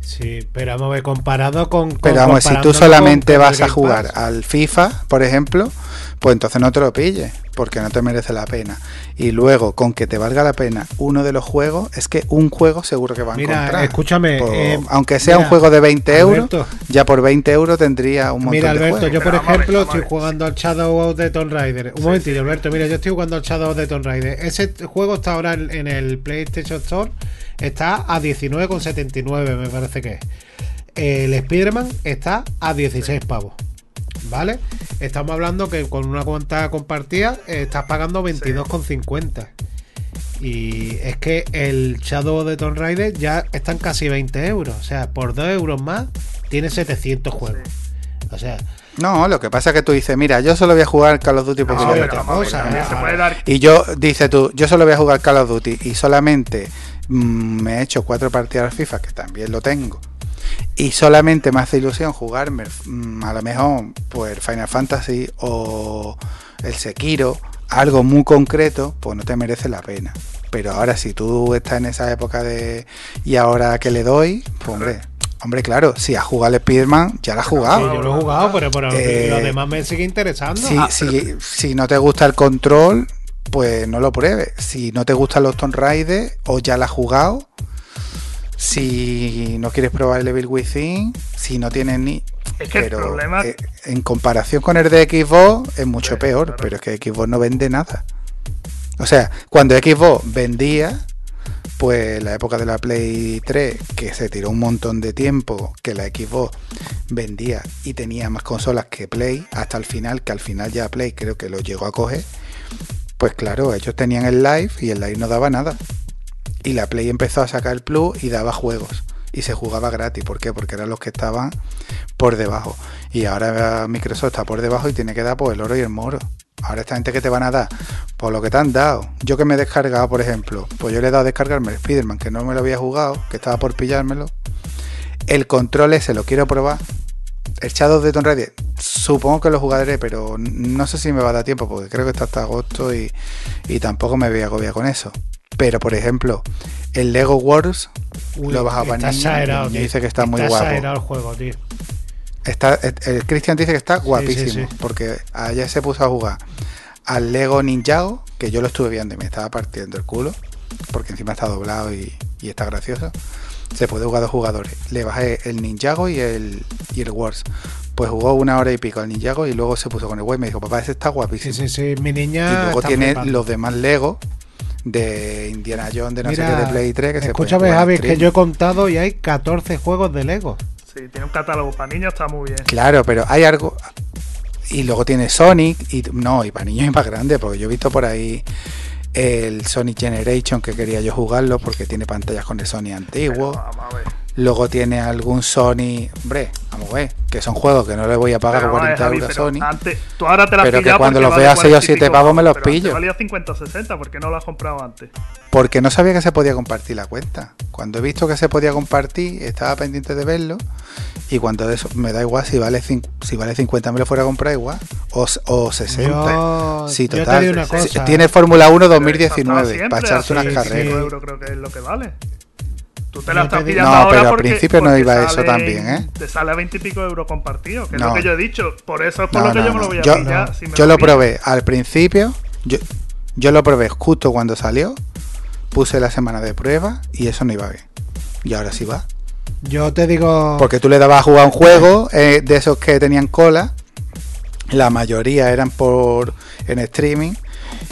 Sí, pero vamos a ver, comparado con. con- Pero vamos, si tú solamente con- con vas a jugar Pass. al FIFA, por ejemplo, pues entonces no te lo pilles, porque no te merece la pena. Y luego, con que te valga la pena uno de los juegos, es que un juego seguro que va a Mira, encontrar. escúchame, Por- eh, aunque sea mira, un juego de 20 euros, Alberto. ya por 20 euros tendría un montón Mira, de Alberto, juegos. yo por Pero ejemplo estoy jugando al Shadow of the Tomb Raider. Un momentillo, Alberto, mira, yo estoy jugando al Shadow of the Tomb Raider. Ese juego está ahora en, en el PlayStation Store, está a 19,79 me parece que es. El Spider-Man está a 16 pavos. ¿Vale? Estamos hablando que con una cuenta compartida eh, estás pagando 22,50. Y es que el Shadow the Tomb Raider ya están casi 20 euros. O sea, por 2 euros más tiene 700 juegos. O sea, No, lo que pasa es que tú dices, mira, yo solo voy a jugar Call of Duty porque No, cosa, dar Y yo, dice tú, yo solo voy a jugar Call of Duty y solamente mm, me he hecho cuatro partidas al FIFA, que también lo tengo. Y solamente me hace ilusión jugarme mm, a lo mejor pues Final Fantasy o el Sekiro, algo muy concreto, pues no te merece la pena. Pero ahora si tú estás en esa época de y ahora que le doy, pues hombre, hombre claro, si has jugado al Spider-Man, ya la has Sí, jugado. yo lo he jugado, pero, pero Eh, lo demás me sigue interesando. Si, Ah, si, si no te gusta el control, pues no lo pruebes. Si no te gustan los Tomb Raider o ya la has jugado, si no quieres probar el Evil Within, si no tienes ni... Es que el pero problema- eh, en comparación con el de Xbox es mucho Sí, peor, claro. pero es que Xbox no vende nada. O sea, cuando Xbox vendía, pues la época de la Play 3, que se tiró un montón de tiempo, que la Xbox vendía y tenía más consolas que Play, hasta el final, que al final ya Play creo que lo llegó a coger, pues claro, ellos tenían el live y el live no daba nada. Y la Play empezó a sacar el Plus y daba juegos. Y se jugaba gratis. ¿Por qué? Porque eran los que estaban por debajo. Y ahora Microsoft está por debajo y tiene que dar por el oro y el moro. Ahora esta gente que te van a dar por lo que te han dado. Yo que me he descargado, por ejemplo, pues yo le he dado a descargarme el Spider-Man, que no me lo había jugado, que estaba por pillármelo. El control ese lo quiero probar. El Shadow de Tomb Raider, supongo que lo jugaré, pero no sé si me va a dar tiempo, porque creo que está hasta agosto y, y tampoco me voy a agobiar con eso. Pero, por ejemplo, el Lego Wars uy, lo he bajado para está niños, exagerado, y dice que está muy guapo. el juego, tío. Está, el, el Cristian dice que está guapísimo, sí, sí. porque ayer se puso a jugar al Lego Ninjago, que yo lo estuve viendo y me estaba partiendo el culo, porque encima está doblado y, y está gracioso. Se puede jugar dos jugadores. Le bajé el Ninjago y el, y el Wars. Pues jugó una hora y pico al Ninjago y luego se puso con el web y me dijo, papá, ese está guapísimo. Sí, sí, sí. Mi niña. y luego tiene flipando. los demás Lego de Indiana Jones, de no sé Mira, qué, de Play 3, que se Escúchame, Javi, que yo he contado y hay 14 juegos de Lego. Sí, tiene un catálogo para niños, está muy bien. Claro, pero hay algo. Y luego tiene Sonic, y no, y para niños es más grande, porque yo he visto por ahí el Sonic Generation que quería yo jugarlo, porque tiene pantallas con el Sonic antiguo. Pero vamos a ver. Luego tiene algún Sonic. Hombre, vamos a ver, que son juegos que no le voy a pagar Pero vamos a ver, 40 Javi, euros a Sony. Antes, tú ahora te Pero que cuando los vea seis o 40 y siete pico pavos me los pero pillo. valía 50 o 60, ¿por qué no lo has comprado antes? Porque no sabía que se podía compartir la cuenta. Cuando he visto que se podía compartir, estaba pendiente de verlo. Y cuando eso, me da igual si vale, si vale 50 me lo fuera a comprar igual. O, o 60. Yo, Sí, yo te total. digo una Sí, cosa. Tiene Fórmula 1 Pero eso ha 2019 estado siempre para echarse unas 65 carreras. euros creo que es lo que vale. Tú te la estás pillando No, ahora pero al porque, principio no iba eso también, ¿eh? Te sale a 20 y pico euros compartido, que es lo que yo he dicho. Por eso es por No, lo que no, yo me no. lo voy a Yo, pillar. si me yo lo probé al principio. Yo, yo lo probé justo cuando salió. Puse la semana de prueba y eso no iba bien. Y ahora sí va. Yo te digo. Porque tú le dabas a jugar un juego eh, de esos que tenían cola. La mayoría eran por en streaming.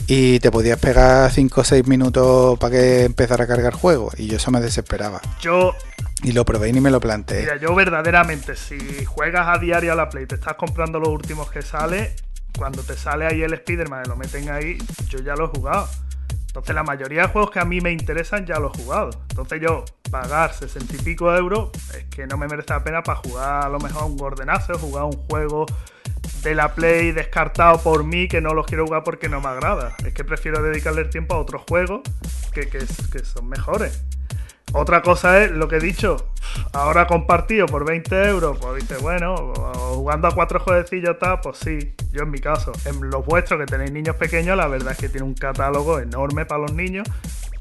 Y te podías pegar 5 o 6 minutos para que empezara a cargar juego. Y yo eso me desesperaba. Yo, Y lo probé y ni me lo planteé. mira, yo verdaderamente, si juegas a diario a la Play, te estás comprando los últimos que sale, cuando te sale ahí el Spider-Man y lo meten ahí, yo ya lo he jugado. Entonces la mayoría de juegos que a mí me interesan ya los he jugado. Entonces yo pagar 60 y pico de euros es que no me merece la pena para jugar a lo mejor un Gordenazo, jugar un juego de la Play descartado por mí que no los quiero jugar porque no me agrada. Es que prefiero dedicarle el tiempo a otros juegos que, que- son mejores. Otra cosa es lo que he dicho. Ahora compartido por 20 euros, pues dices, bueno, jugando a cuatro jueguecillos tal, pues sí. Yo en mi caso, en los vuestros que tenéis niños pequeños, la verdad es que tiene un catálogo enorme para los niños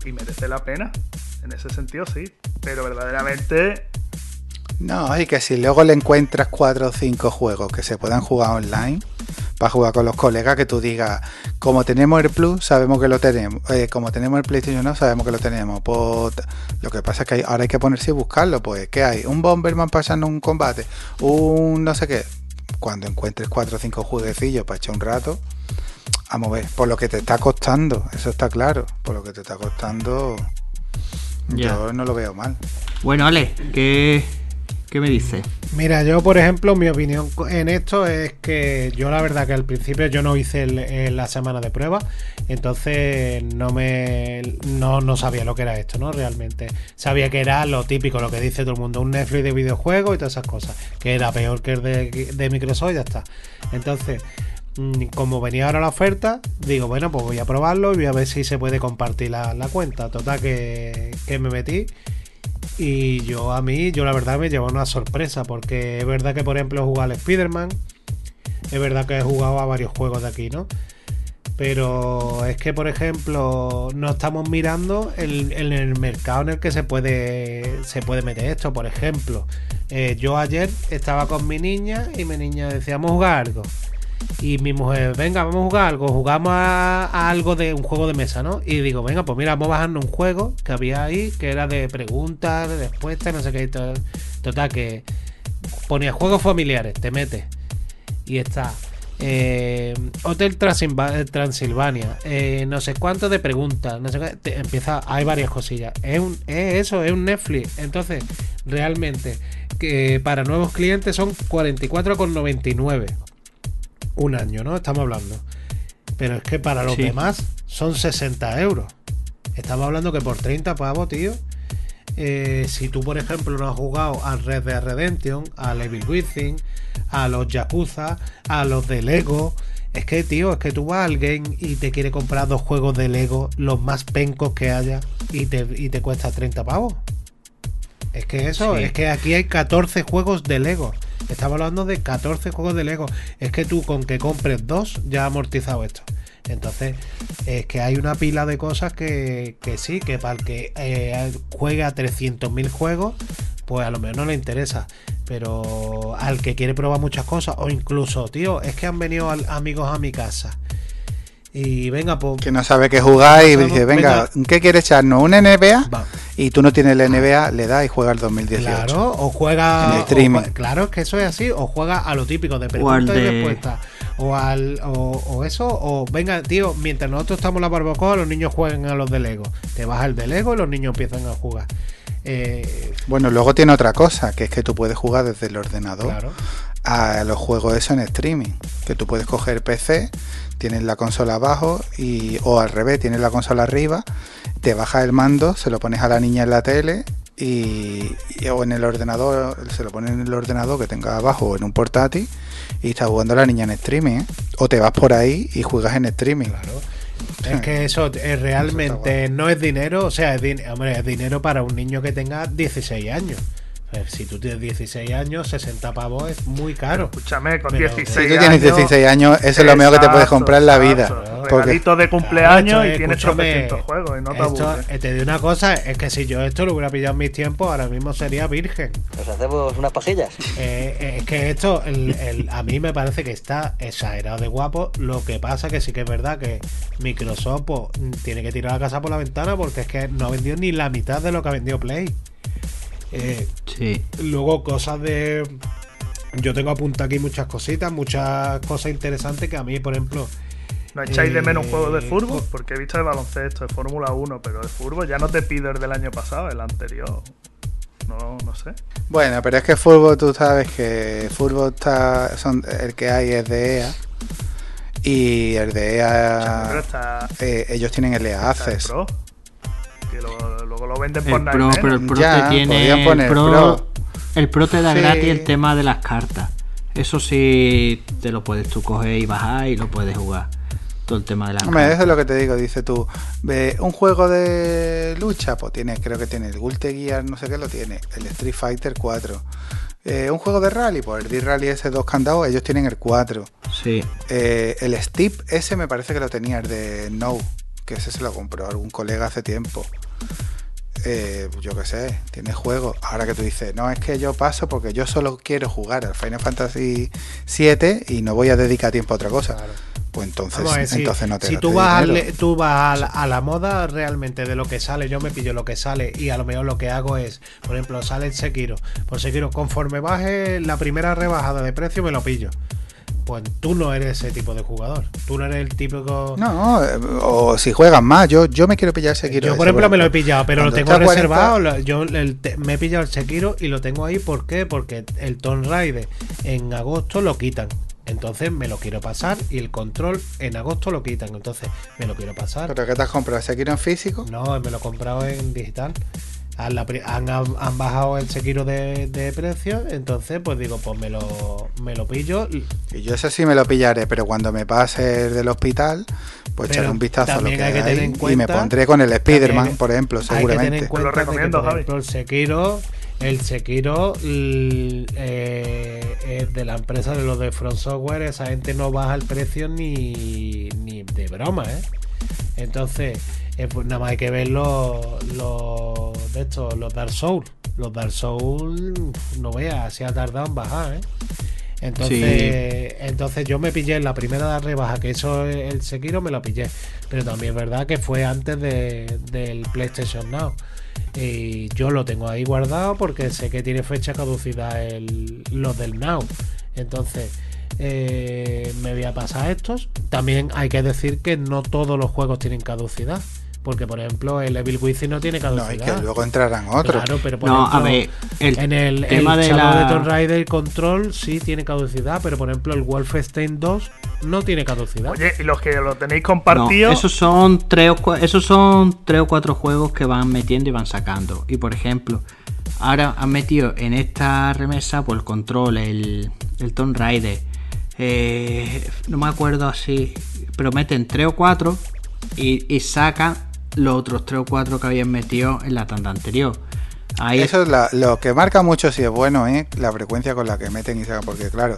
y merece la pena. En ese sentido, sí. Pero verdaderamente, No, y que si luego le encuentras 4 o 5 juegos que se puedan jugar online, para jugar con los colegas que tú digas, como tenemos el Plus, sabemos que lo tenemos, eh, como tenemos el PlayStation no, sabemos que lo tenemos. Pues, lo que pasa es que hay- ahora hay que ponerse y buscarlo, pues, ¿qué hay? Un Bomberman pasando un combate, un no sé qué. Cuando encuentres cuatro o cinco jueguecillos para echar un rato, a ver, por lo que te está costando, eso está claro, por lo que te está costando, yo no lo veo mal. Bueno, Ale, ¿qué, qué me dices? Mira, yo por ejemplo, mi opinión en esto es que yo la verdad que al principio yo no hice la semana de prueba, entonces no me no, no sabía lo que era esto, ¿no? Realmente sabía que era lo típico, lo que dice todo el mundo, un Netflix de videojuegos y todas esas cosas, que era peor que el de, de Microsoft y ya está. Entonces, mm, como venía ahora la oferta, digo, bueno, pues voy a probarlo y voy a ver si se puede compartir la, la cuenta. Total que, que me metí. Y yo a mí, yo la verdad me llevó una sorpresa, porque es verdad que por ejemplo he jugado al Spider-Man, es verdad que he jugado a varios juegos de aquí, ¿no? Pero es que por ejemplo no estamos mirando el- el mercado en el que se puede, se puede meter esto. Por ejemplo, eh, yo ayer estaba con mi niña y mi niña decía, vamos a jugar algo. Y mi mujer, venga, vamos a jugar algo. Jugamos a, algo de un juego de mesa, ¿no? Y digo, venga, pues mira, vamos bajando un juego que había ahí, que era de preguntas, de respuestas, no sé qué. Total, que ponía juegos familiares, te metes. Y está. eh, Hotel Transilva- Transilvania, eh, no sé cuánto de preguntas, no sé qué, te- empieza, hay varias cosillas. Es, un, es eso, es un Netflix. Entonces, realmente, que para nuevos clientes son 44,99 un año, ¿no? Estamos hablando. Pero es que para los Sí. demás son 60 euros. Estamos hablando que por 30 pavos, tío. eh, si tú, por ejemplo, no has jugado a Red Dead Redemption, a Evil Within, a los Yakuza, a los de Lego. Es que, tío, es que tú vas al game y te quiere comprar dos juegos de Lego, los más pencos que haya, y te, y te cuesta 30 pavos. Es que eso, Sí. es que aquí hay 14 juegos de Lego. Estamos hablando de 14 juegos de Lego. Es que tú con que compres dos ya ha amortizado esto. Entonces, es que hay una pila de cosas que, que sí, que para el que eh, juega 300.000 juegos, pues a lo mejor no le interesa. Pero al que quiere probar muchas cosas, o incluso, tío, es que han venido amigos a mi casa. Y venga, pues. Que no sabe qué jugar y dice, venga, ¿qué quiere echarnos? ¿Un NBA? Va. Y tú no tienes el NBA, le das y juega el 2018. Claro, o juega. En el streaming. claro, es que eso es así. O juega a lo típico de preguntas y de- respuestas. O al. O, o eso. O venga, tío, mientras nosotros estamos en la barbacoa, los niños juegan a los de Lego. Te vas al de Lego y los niños empiezan a jugar. Eh, Bueno, luego tiene otra cosa, que es que tú puedes jugar desde el ordenador claro. a los juegos eso en streaming. Que tú puedes coger PC, tienes la consola abajo y o al revés, tienes la consola arriba, te bajas el mando, se lo pones a la niña en la tele y, o en el ordenador, se lo pones en el ordenador que tenga abajo o en un portátil y está jugando la niña en streaming. ¿eh? O te vas por ahí y juegas en streaming. Claro. Es que eso eh, realmente no es dinero, o sea, es, din- es dinero para un niño que tenga 16 años. Sea, si tú tienes 16 años, 60 pavos es muy caro. Escúchame, con Pero- 16 Si tú tienes años. 16 años, eso es lo mejor que te puedes comprar en la vida. exacto. Porque Regalito de Claro, cumpleaños esto y tienes escúchame, tropecientos juegos y no te esto, aburres. eh, te digo una cosa, es que si yo esto lo hubiera pillado en mis tiempos, ahora mismo sería virgen. Nos hacemos unas pasillas. Eh, eh, es que esto, el- el- a mí me parece que está exagerado de guapo. Lo que pasa que sí que es verdad que Microsoft pues, tiene que tirar la casa por la ventana porque es que no ha vendido ni la mitad de lo que ha vendido Play. Eh, Sí. luego cosas de... Yo tengo apuntado aquí muchas cositas, muchas cosas interesantes que a mí, por ejemplo... ¿No echáis de menos eh, juegos de fútbol? co- Porque he visto de baloncesto, de Fórmula 1, pero de fútbol ya no te pido el del año pasado, el anterior. No, no sé. Bueno, pero es que fútbol, tú sabes que fútbol está, son, el que hay es de EA. Y el de EA, está, eh, ellos tienen el EA está el Access. Pro. Que lo- lo venden El por nada Pro, menos. pero el Pro Ya, te tiene. podían El poner Pro, Pro. el Pro te da Sí. gratis el tema de las cartas. Eso sí, te lo puedes tú coger y bajar y lo puedes jugar. Todo el tema de las Hombre, eso cartas. es lo que te digo, dice tú. Ve, un juego de lucha, pues tiene, creo que tiene el Guilty Gear, no sé qué lo tiene, el Street Fighter 4. Eh, un juego de rally, pues el D-Rally ese dos candados, ellos tienen el 4. Sí. Eh, el Steep ese me parece que lo tenía, el de No, que ese se lo compró algún colega hace tiempo. Eh, yo qué sé, tienes juegos. Ahora que tú dices, no es que yo paso porque yo solo quiero jugar al Final Fantasy VII y no voy a dedicar tiempo a otra cosa. Pues entonces, ver, si- entonces no te si tú vas, al- tú vas a, la, a la moda realmente de lo que sale, yo me pillo lo que sale y a lo mejor lo que hago es, por ejemplo, sale el Sekiro. Por Sekiro, conforme baje la primera rebajada de precio, me lo pillo. Pues tú no eres ese tipo de jugador. Tú no eres el típico. No, eh, o si juegan más, yo, yo me quiero pillar Sekiro. yo, por ejemplo, me lo he pillado, pero lo tengo está a 40, reservado. Yo el me he pillado el Sekiro y lo tengo ahí. ¿Por qué? Porque el Tomb Raider en agosto lo quitan. Entonces me lo quiero pasar y el control en agosto lo quitan. Entonces me lo quiero pasar. ¿Pero qué te has comprado? ¿Sekiro en físico? No, me lo he comprado en digital. Han, han, han bajado el Sekiro de, de precio. Entonces, pues digo, pues me lo, me lo pillo. Y yo ese sí me lo pillaré, pero cuando me pase el del hospital, pues echaré un vistazo a lo que hay hay, que en y me cuenta- pondré con el Spider-Man, por ejemplo, Hay que tener seguramente. cuenta que, recomiendo, por ejemplo, el Sekiro, el Sekiro eh, es de la empresa de los de Front Software, esa gente no baja el precio ni, ni de broma, ¿eh? Entonces, eh, pues nada más hay que ver los, los de estos, los Dark Souls. Los Dark Souls, no veas, se ha tardado en bajar, ¿eh? Entonces, entonces yo me pillé en la primera rebaja que hizo el Sekiro, me lo pillé. Pero también es verdad que fue antes de- del PlayStation Now. Y yo lo tengo ahí guardado porque sé que tiene fecha caducidad el, los del Now. Entonces, eh, me voy a pasar estos. También hay que decir que no todos los juegos tienen caducidad. Porque, por ejemplo, el Evil Within no tiene No, caducidad. y que luego entrarán otros. Claro, pero por No, ejemplo, a ver, el en el, tema el de la- de Tomb Raider Control sí tiene caducidad, pero por ejemplo el Wolfenstein 2 no tiene caducidad. Oye, y los que lo tenéis No, compartido. esos son tres o esos son tres o cuatro juegos que van metiendo y van sacando. Y por ejemplo, ahora han metido en esta remesa por el control, el, el Tomb Raider. eh, no me acuerdo así. Pero meten tres o cuatro y, y sacan los otros tres o cuatro que habían metido en la tanda anterior. Ahí Eso es la- lo que marca mucho si es bueno, ¿eh? la frecuencia con la que meten y sacan. Porque claro,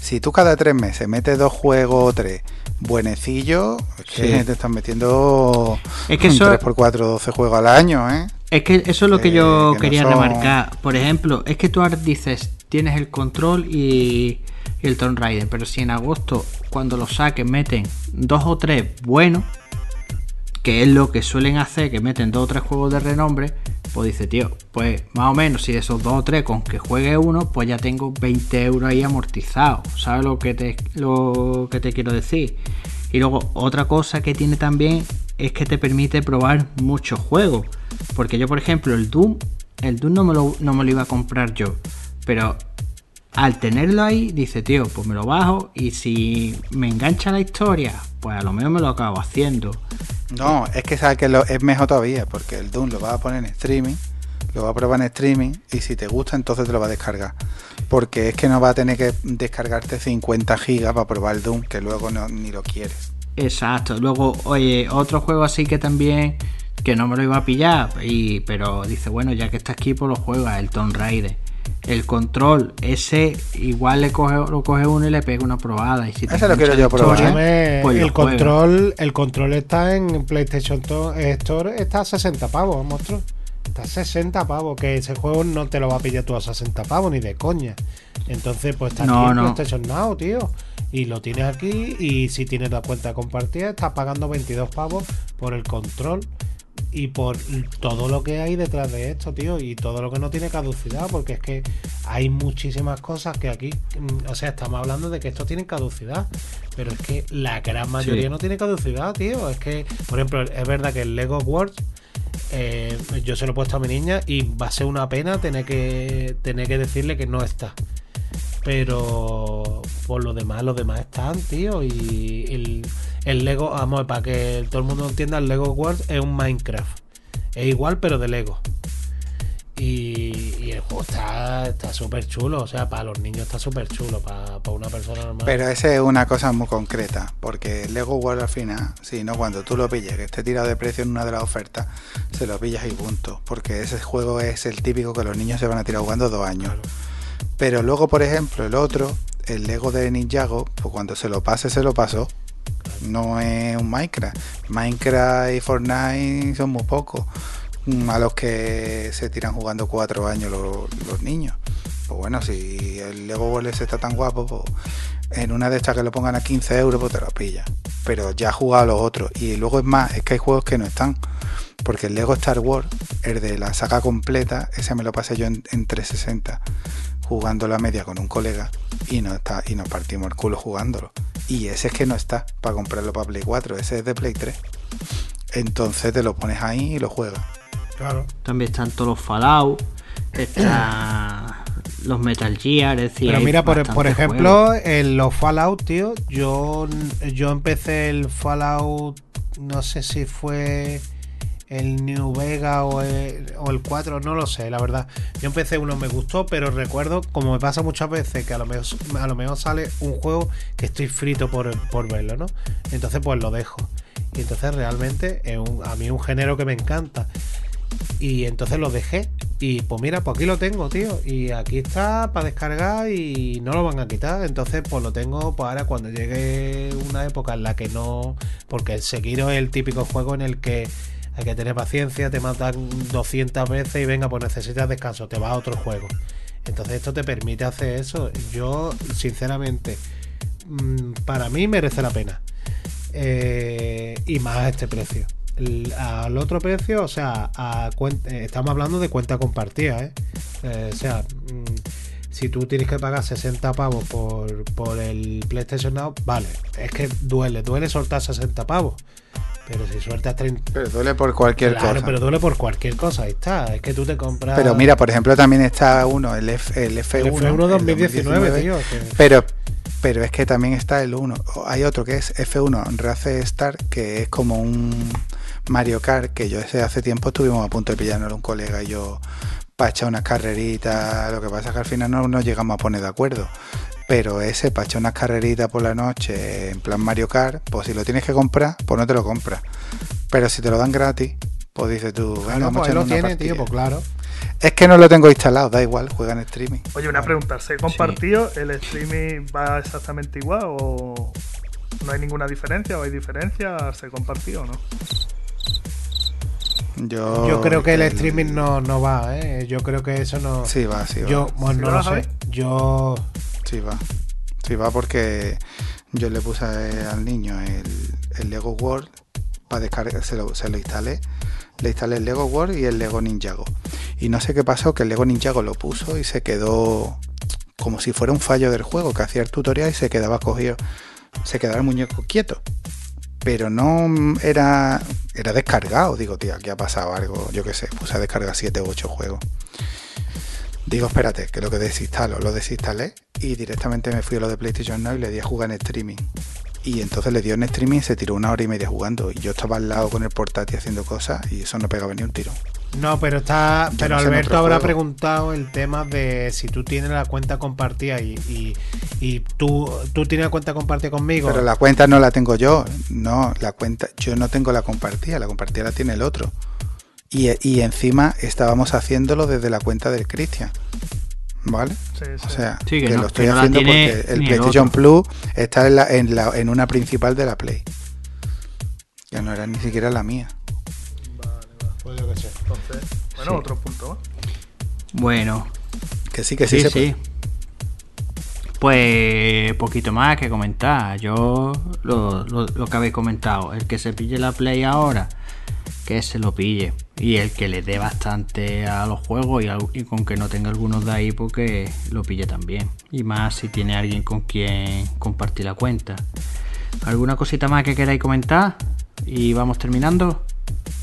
si tú cada tres meses metes dos juegos o tres buenecillos, es que Sí. te están metiendo Es que eso- 3x4, 12 juegos al año, ¿eh? Es que eso es lo que Eh, yo que quería remarcar. Por ejemplo, es que tú ahora dices, tienes el control y, y el Tomb Raider, pero si en agosto, cuando lo saquen, meten dos o tres buenos, que es lo que suelen hacer, que meten dos o tres juegos de renombre, pues dice, tío, pues más o menos, si de esos dos o tres con que juegue uno, pues ya tengo 20 euros ahí amortizados. ¿Sabes lo que te, lo que te quiero decir? Y luego, otra cosa que tiene también es que te permite probar muchos juegos. Porque yo, por ejemplo, el Doom, el Doom no me lo, no me lo iba a comprar yo. Pero al tenerlo ahí, dice, tío, pues me lo bajo. Y si me engancha la historia, pues a lo mejor me lo acabo haciendo. No, es que sabes que lo, es mejor todavía, porque el Doom lo vas a poner en streaming, lo vas a probar en streaming, y si te gusta, entonces te lo va a descargar. Porque es que no va a tener que descargarte 50 gigas para probar el Doom, que luego no, ni lo quieres. Exacto. Luego, oye, otro juego así que también que no me lo iba a pillar, y, pero dice, bueno, ya que está aquí, pues lo juega, el Tomb Raider. El control, ese igual le coge, lo coge uno y le pega una probada. Y si te Ese lo quiero yo la probar, historia, ¿eh? Pues el control, el control está en PlayStation To- Store, está a 60 pavos, monstruo. Está a 60 pavos, que ese juego no te lo va a pillar tú a 60 pavos ni de coña. Entonces, pues está No, aquí en no. PlayStation Now, tío. Y lo tienes aquí y si tienes la cuenta compartida, estás pagando 22 pavos por el control y por todo lo que hay detrás de esto, tío, y todo lo que no tiene caducidad, porque es que hay muchísimas cosas que aquí, mm, o sea, estamos hablando de que esto tiene caducidad, pero es que la gran mayoría Sí. no tiene caducidad, tío. Es que, por ejemplo, es verdad que el Lego World eh, yo se lo he puesto a mi niña y va a ser una pena tener que tener que decirle que no está. Pero por lo demás, los demás están, tío. Y el, el Lego, vamos, para que todo el mundo entienda, el Lego World es un Minecraft. Es igual, pero de Lego. Y, y el juego está está súper chulo. O sea, para los niños está súper chulo. Para, para una persona normal. Pero esa es una cosa muy concreta, porque el Lego World al final, si no, cuando tú lo pilles, que esté tirado de precio en una de las ofertas, se lo pillas y punto. Porque ese juego es el típico que los niños se van a tirar jugando dos años. Pero luego, por ejemplo, el otro, el Lego de Ninjago, pues cuando se lo pase, se lo pasó. No es un Minecraft. Minecraft y Fortnite son muy pocos. mm, a los que se tiran jugando cuatro años los, niños. Pues bueno, si el Lego World está tan guapo, pues en una de estas que lo pongan a 15 euros, pues te lo pillas. Pero ya has jugado a los otros. Y luego es más, es que hay juegos que no están. Porque el Lego Star Wars, el de la saga completa, ese me lo pasé yo en, en 360, jugando la media con un colega y no está, y nos partimos el culo jugándolo. Y ese es que no está para comprarlo para Play 4, ese es de Play 3. Entonces te lo pones ahí y lo juegas. Claro. También están todos los Fallout, está los Metal Gear, es decir, Pero mira, por, por ejemplo, juegos. en los Fallout, tío, yo, yo empecé el Fallout, no sé si fue el New Vega o el, o el 4, no lo sé, la verdad. Yo empecé uno, me gustó, pero recuerdo, como me pasa muchas veces, que a lo mejor, a lo sale un juego que estoy frito por, por verlo, ¿no? Entonces, pues lo dejo. Y entonces realmente es un- a mí es un género que me encanta. Y entonces lo dejé. Y pues mira, pues aquí lo tengo, tío. Y aquí está para descargar y no lo van a quitar. Entonces, pues lo tengo pues ahora cuando llegue una época en la que no. Porque el Sekiro es el típico juego en el que hay que tener paciencia, te matan 200 veces y venga, pues necesitas descanso, te vas a otro juego. Entonces esto te permite hacer eso. Yo, sinceramente, mm, para mí merece la pena. Eh, y más a este precio. Al otro precio, o sea, eh, estamos hablando de cuenta compartida, ¿eh? Eh, o sea, mm, si tú tienes que pagar 60 pavos por el PlayStation Now, vale, es que duele, duele soltar 60 pavos. Pero si sueltas 30... Pero duele por cualquier Claro, cosa. pero duele por cualquier cosa, ahí está. Es que tú te compras... Pero mira, por ejemplo, también está uno, el, F, el F1. el F1 2019, tío. que- Pero, pero es que también está el 1. Hay otro que es F1 Race Star, que es como un Mario Kart, que yo ese hace tiempo estuvimos a punto de pillarnos un colega y yo para echar unas carreritas. Lo que pasa es que al final no nos llegamos a poner de acuerdo. Pero ese para echar unas carreritas por la noche en plan Mario Kart, pues si lo tienes que comprar, pues no te lo compras. Pero si te lo dan gratis, pues dices tú, venga, Claro, pues lo tiene, partida. tío, pues claro. Es que no lo tengo instalado, da igual, juega en streaming. Oye, una pregunta, ¿se compartido? ¿El streaming va exactamente igual o no hay ninguna diferencia o hay diferencia? ¿Se compartido o no? Yo, Yo creo que el streaming no, no va, ¿eh? Yo creo que eso no... Sí, va, sí va. Yo, bueno, ¿Sí no lo sé. Yo... Sí va. Sí va porque yo le puse al niño el, el Lego World para descargar, se lo, se lo instalé. Le instalé el Lego World y el Lego Ninjago. Y no sé qué pasó, que el Lego Ninjago lo puso y se quedó como si fuera un fallo del juego, que hacía el tutorial y se quedaba cogido, se quedaba el muñeco quieto. Pero no era, era descargado. Digo, tío, aquí ha pasado algo, yo qué sé, puse a descargar 7 u 8 juegos. Digo, espérate, que lo que desinstalo, lo desinstalé y directamente me fui a lo de PlayStation Now y le di a jugar en streaming. Y entonces le dio en streaming y se tiró una hora y media jugando. Y yo estaba al lado con el portátil haciendo cosas y eso no pegaba ni un tiro. No, pero está. Yo pero no sé en Alberto habrá preguntado el tema de si tú tienes la cuenta compartida y, y, y tú, tú tienes la cuenta compartida conmigo. Pero la cuenta no la tengo yo. No, la cuenta, yo no tengo la compartida, la compartida la tiene el otro. Y, y encima estábamos haciéndolo desde la cuenta del Cristian. ¿Vale? Sí, sí. O sea, Sí, que que, no- lo estoy que haciendo porque el PlayStation. Plus está en, la, en, la, en una principal de la Play. Que no era ni siquiera la mía. Pues yo qué sé. Entonces, bueno, Sí. otro punto. Bueno, Que sí, que sí, sí, se sí. Pues poquito más que comentar. Yo lo, lo- lo que habéis comentado. El que se pille la Play ahora, que se lo pille. Y el que le dé bastante a los juegos y, con que no tenga algunos de ahí, porque lo pille también. Y más si tiene alguien con quien compartir la cuenta. ¿Alguna cosita más que queráis comentar? Y vamos terminando.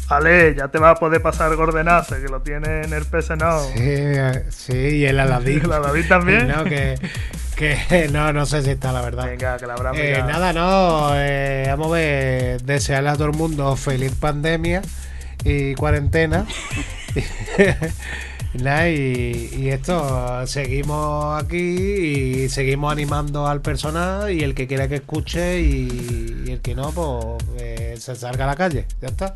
Ale, ya te va a poder pasar Gordenace, que lo tiene en el PS. Sí, eh, sí, y el Aladdin. ¿El Aladdin también? No, que, que no, no sé si está, la verdad. Venga, que la habrá Eh, nada, no, eh, vamos a ver, desearle a todo el mundo feliz pandemia y cuarentena. Nada, y, y esto, seguimos aquí y seguimos animando al personal y el que quiera que escuche y, y el que no, pues eh, se salga a la calle, ya está.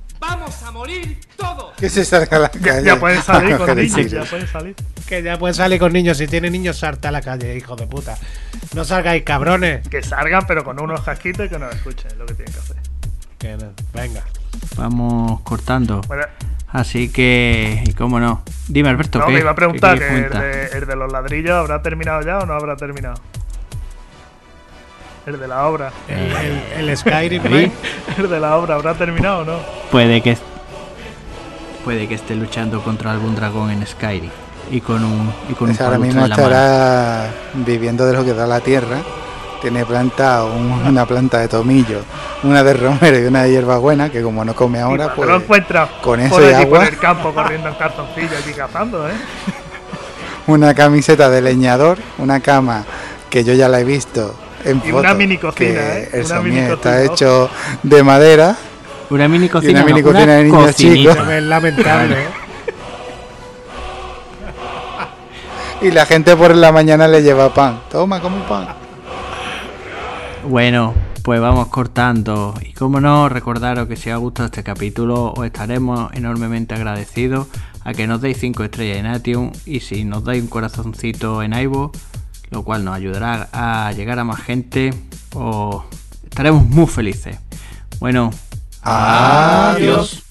Que se salga a la calle. ya pueden salir con niños, ya pueden salir. Que ya pueden salir con niños, si tiene niños, salta a la calle, hijo de puta. No salgáis, cabrones. Que salgan, pero con unos casquitos y que nos escuchen, es lo que tienen que hacer. Que no, venga. Vamos cortando. Bueno, Así que, y cómo no. Dime, Alberto, No, ¿qué? me iba a preguntar ¿Qué que quieres el de, el de los ladrillos habrá terminado ya o no habrá terminado. El de la obra. El, el Skyrim, Sí. ¿eh? El de la obra habrá terminado o no. Puede que puede que esté luchando contra algún dragón en Skyrim y con un y con un Ese ahora mismo estará viviendo de lo que da la tierra. Tiene planta una planta de tomillo, una de romero y una de hierbabuena, que como no come Y ahora, pues lo encuentra con eso por y por el campo corriendo en cartoncillo allí cazando, ¿eh? una camiseta de leñador, una cama que yo ya la he visto en Y una fotos, mini cocina, que ¿eh? El Una somier mini está cocina, hecho de madera Una mini cocina, mini no, cocina de niños cocinita. chicos. Es lamentable, ¿eh? y la gente por la mañana le lleva pan. Toma, come pan. Bueno, pues vamos cortando. Y como no, recordaros que si os ha gustado este capítulo, os estaremos enormemente agradecidos a que nos deis 5 estrellas en iTunes y si nos dais un corazoncito en iVoox, lo cual nos ayudará a llegar a más gente, os estaremos muy felices. Bueno, Adiós.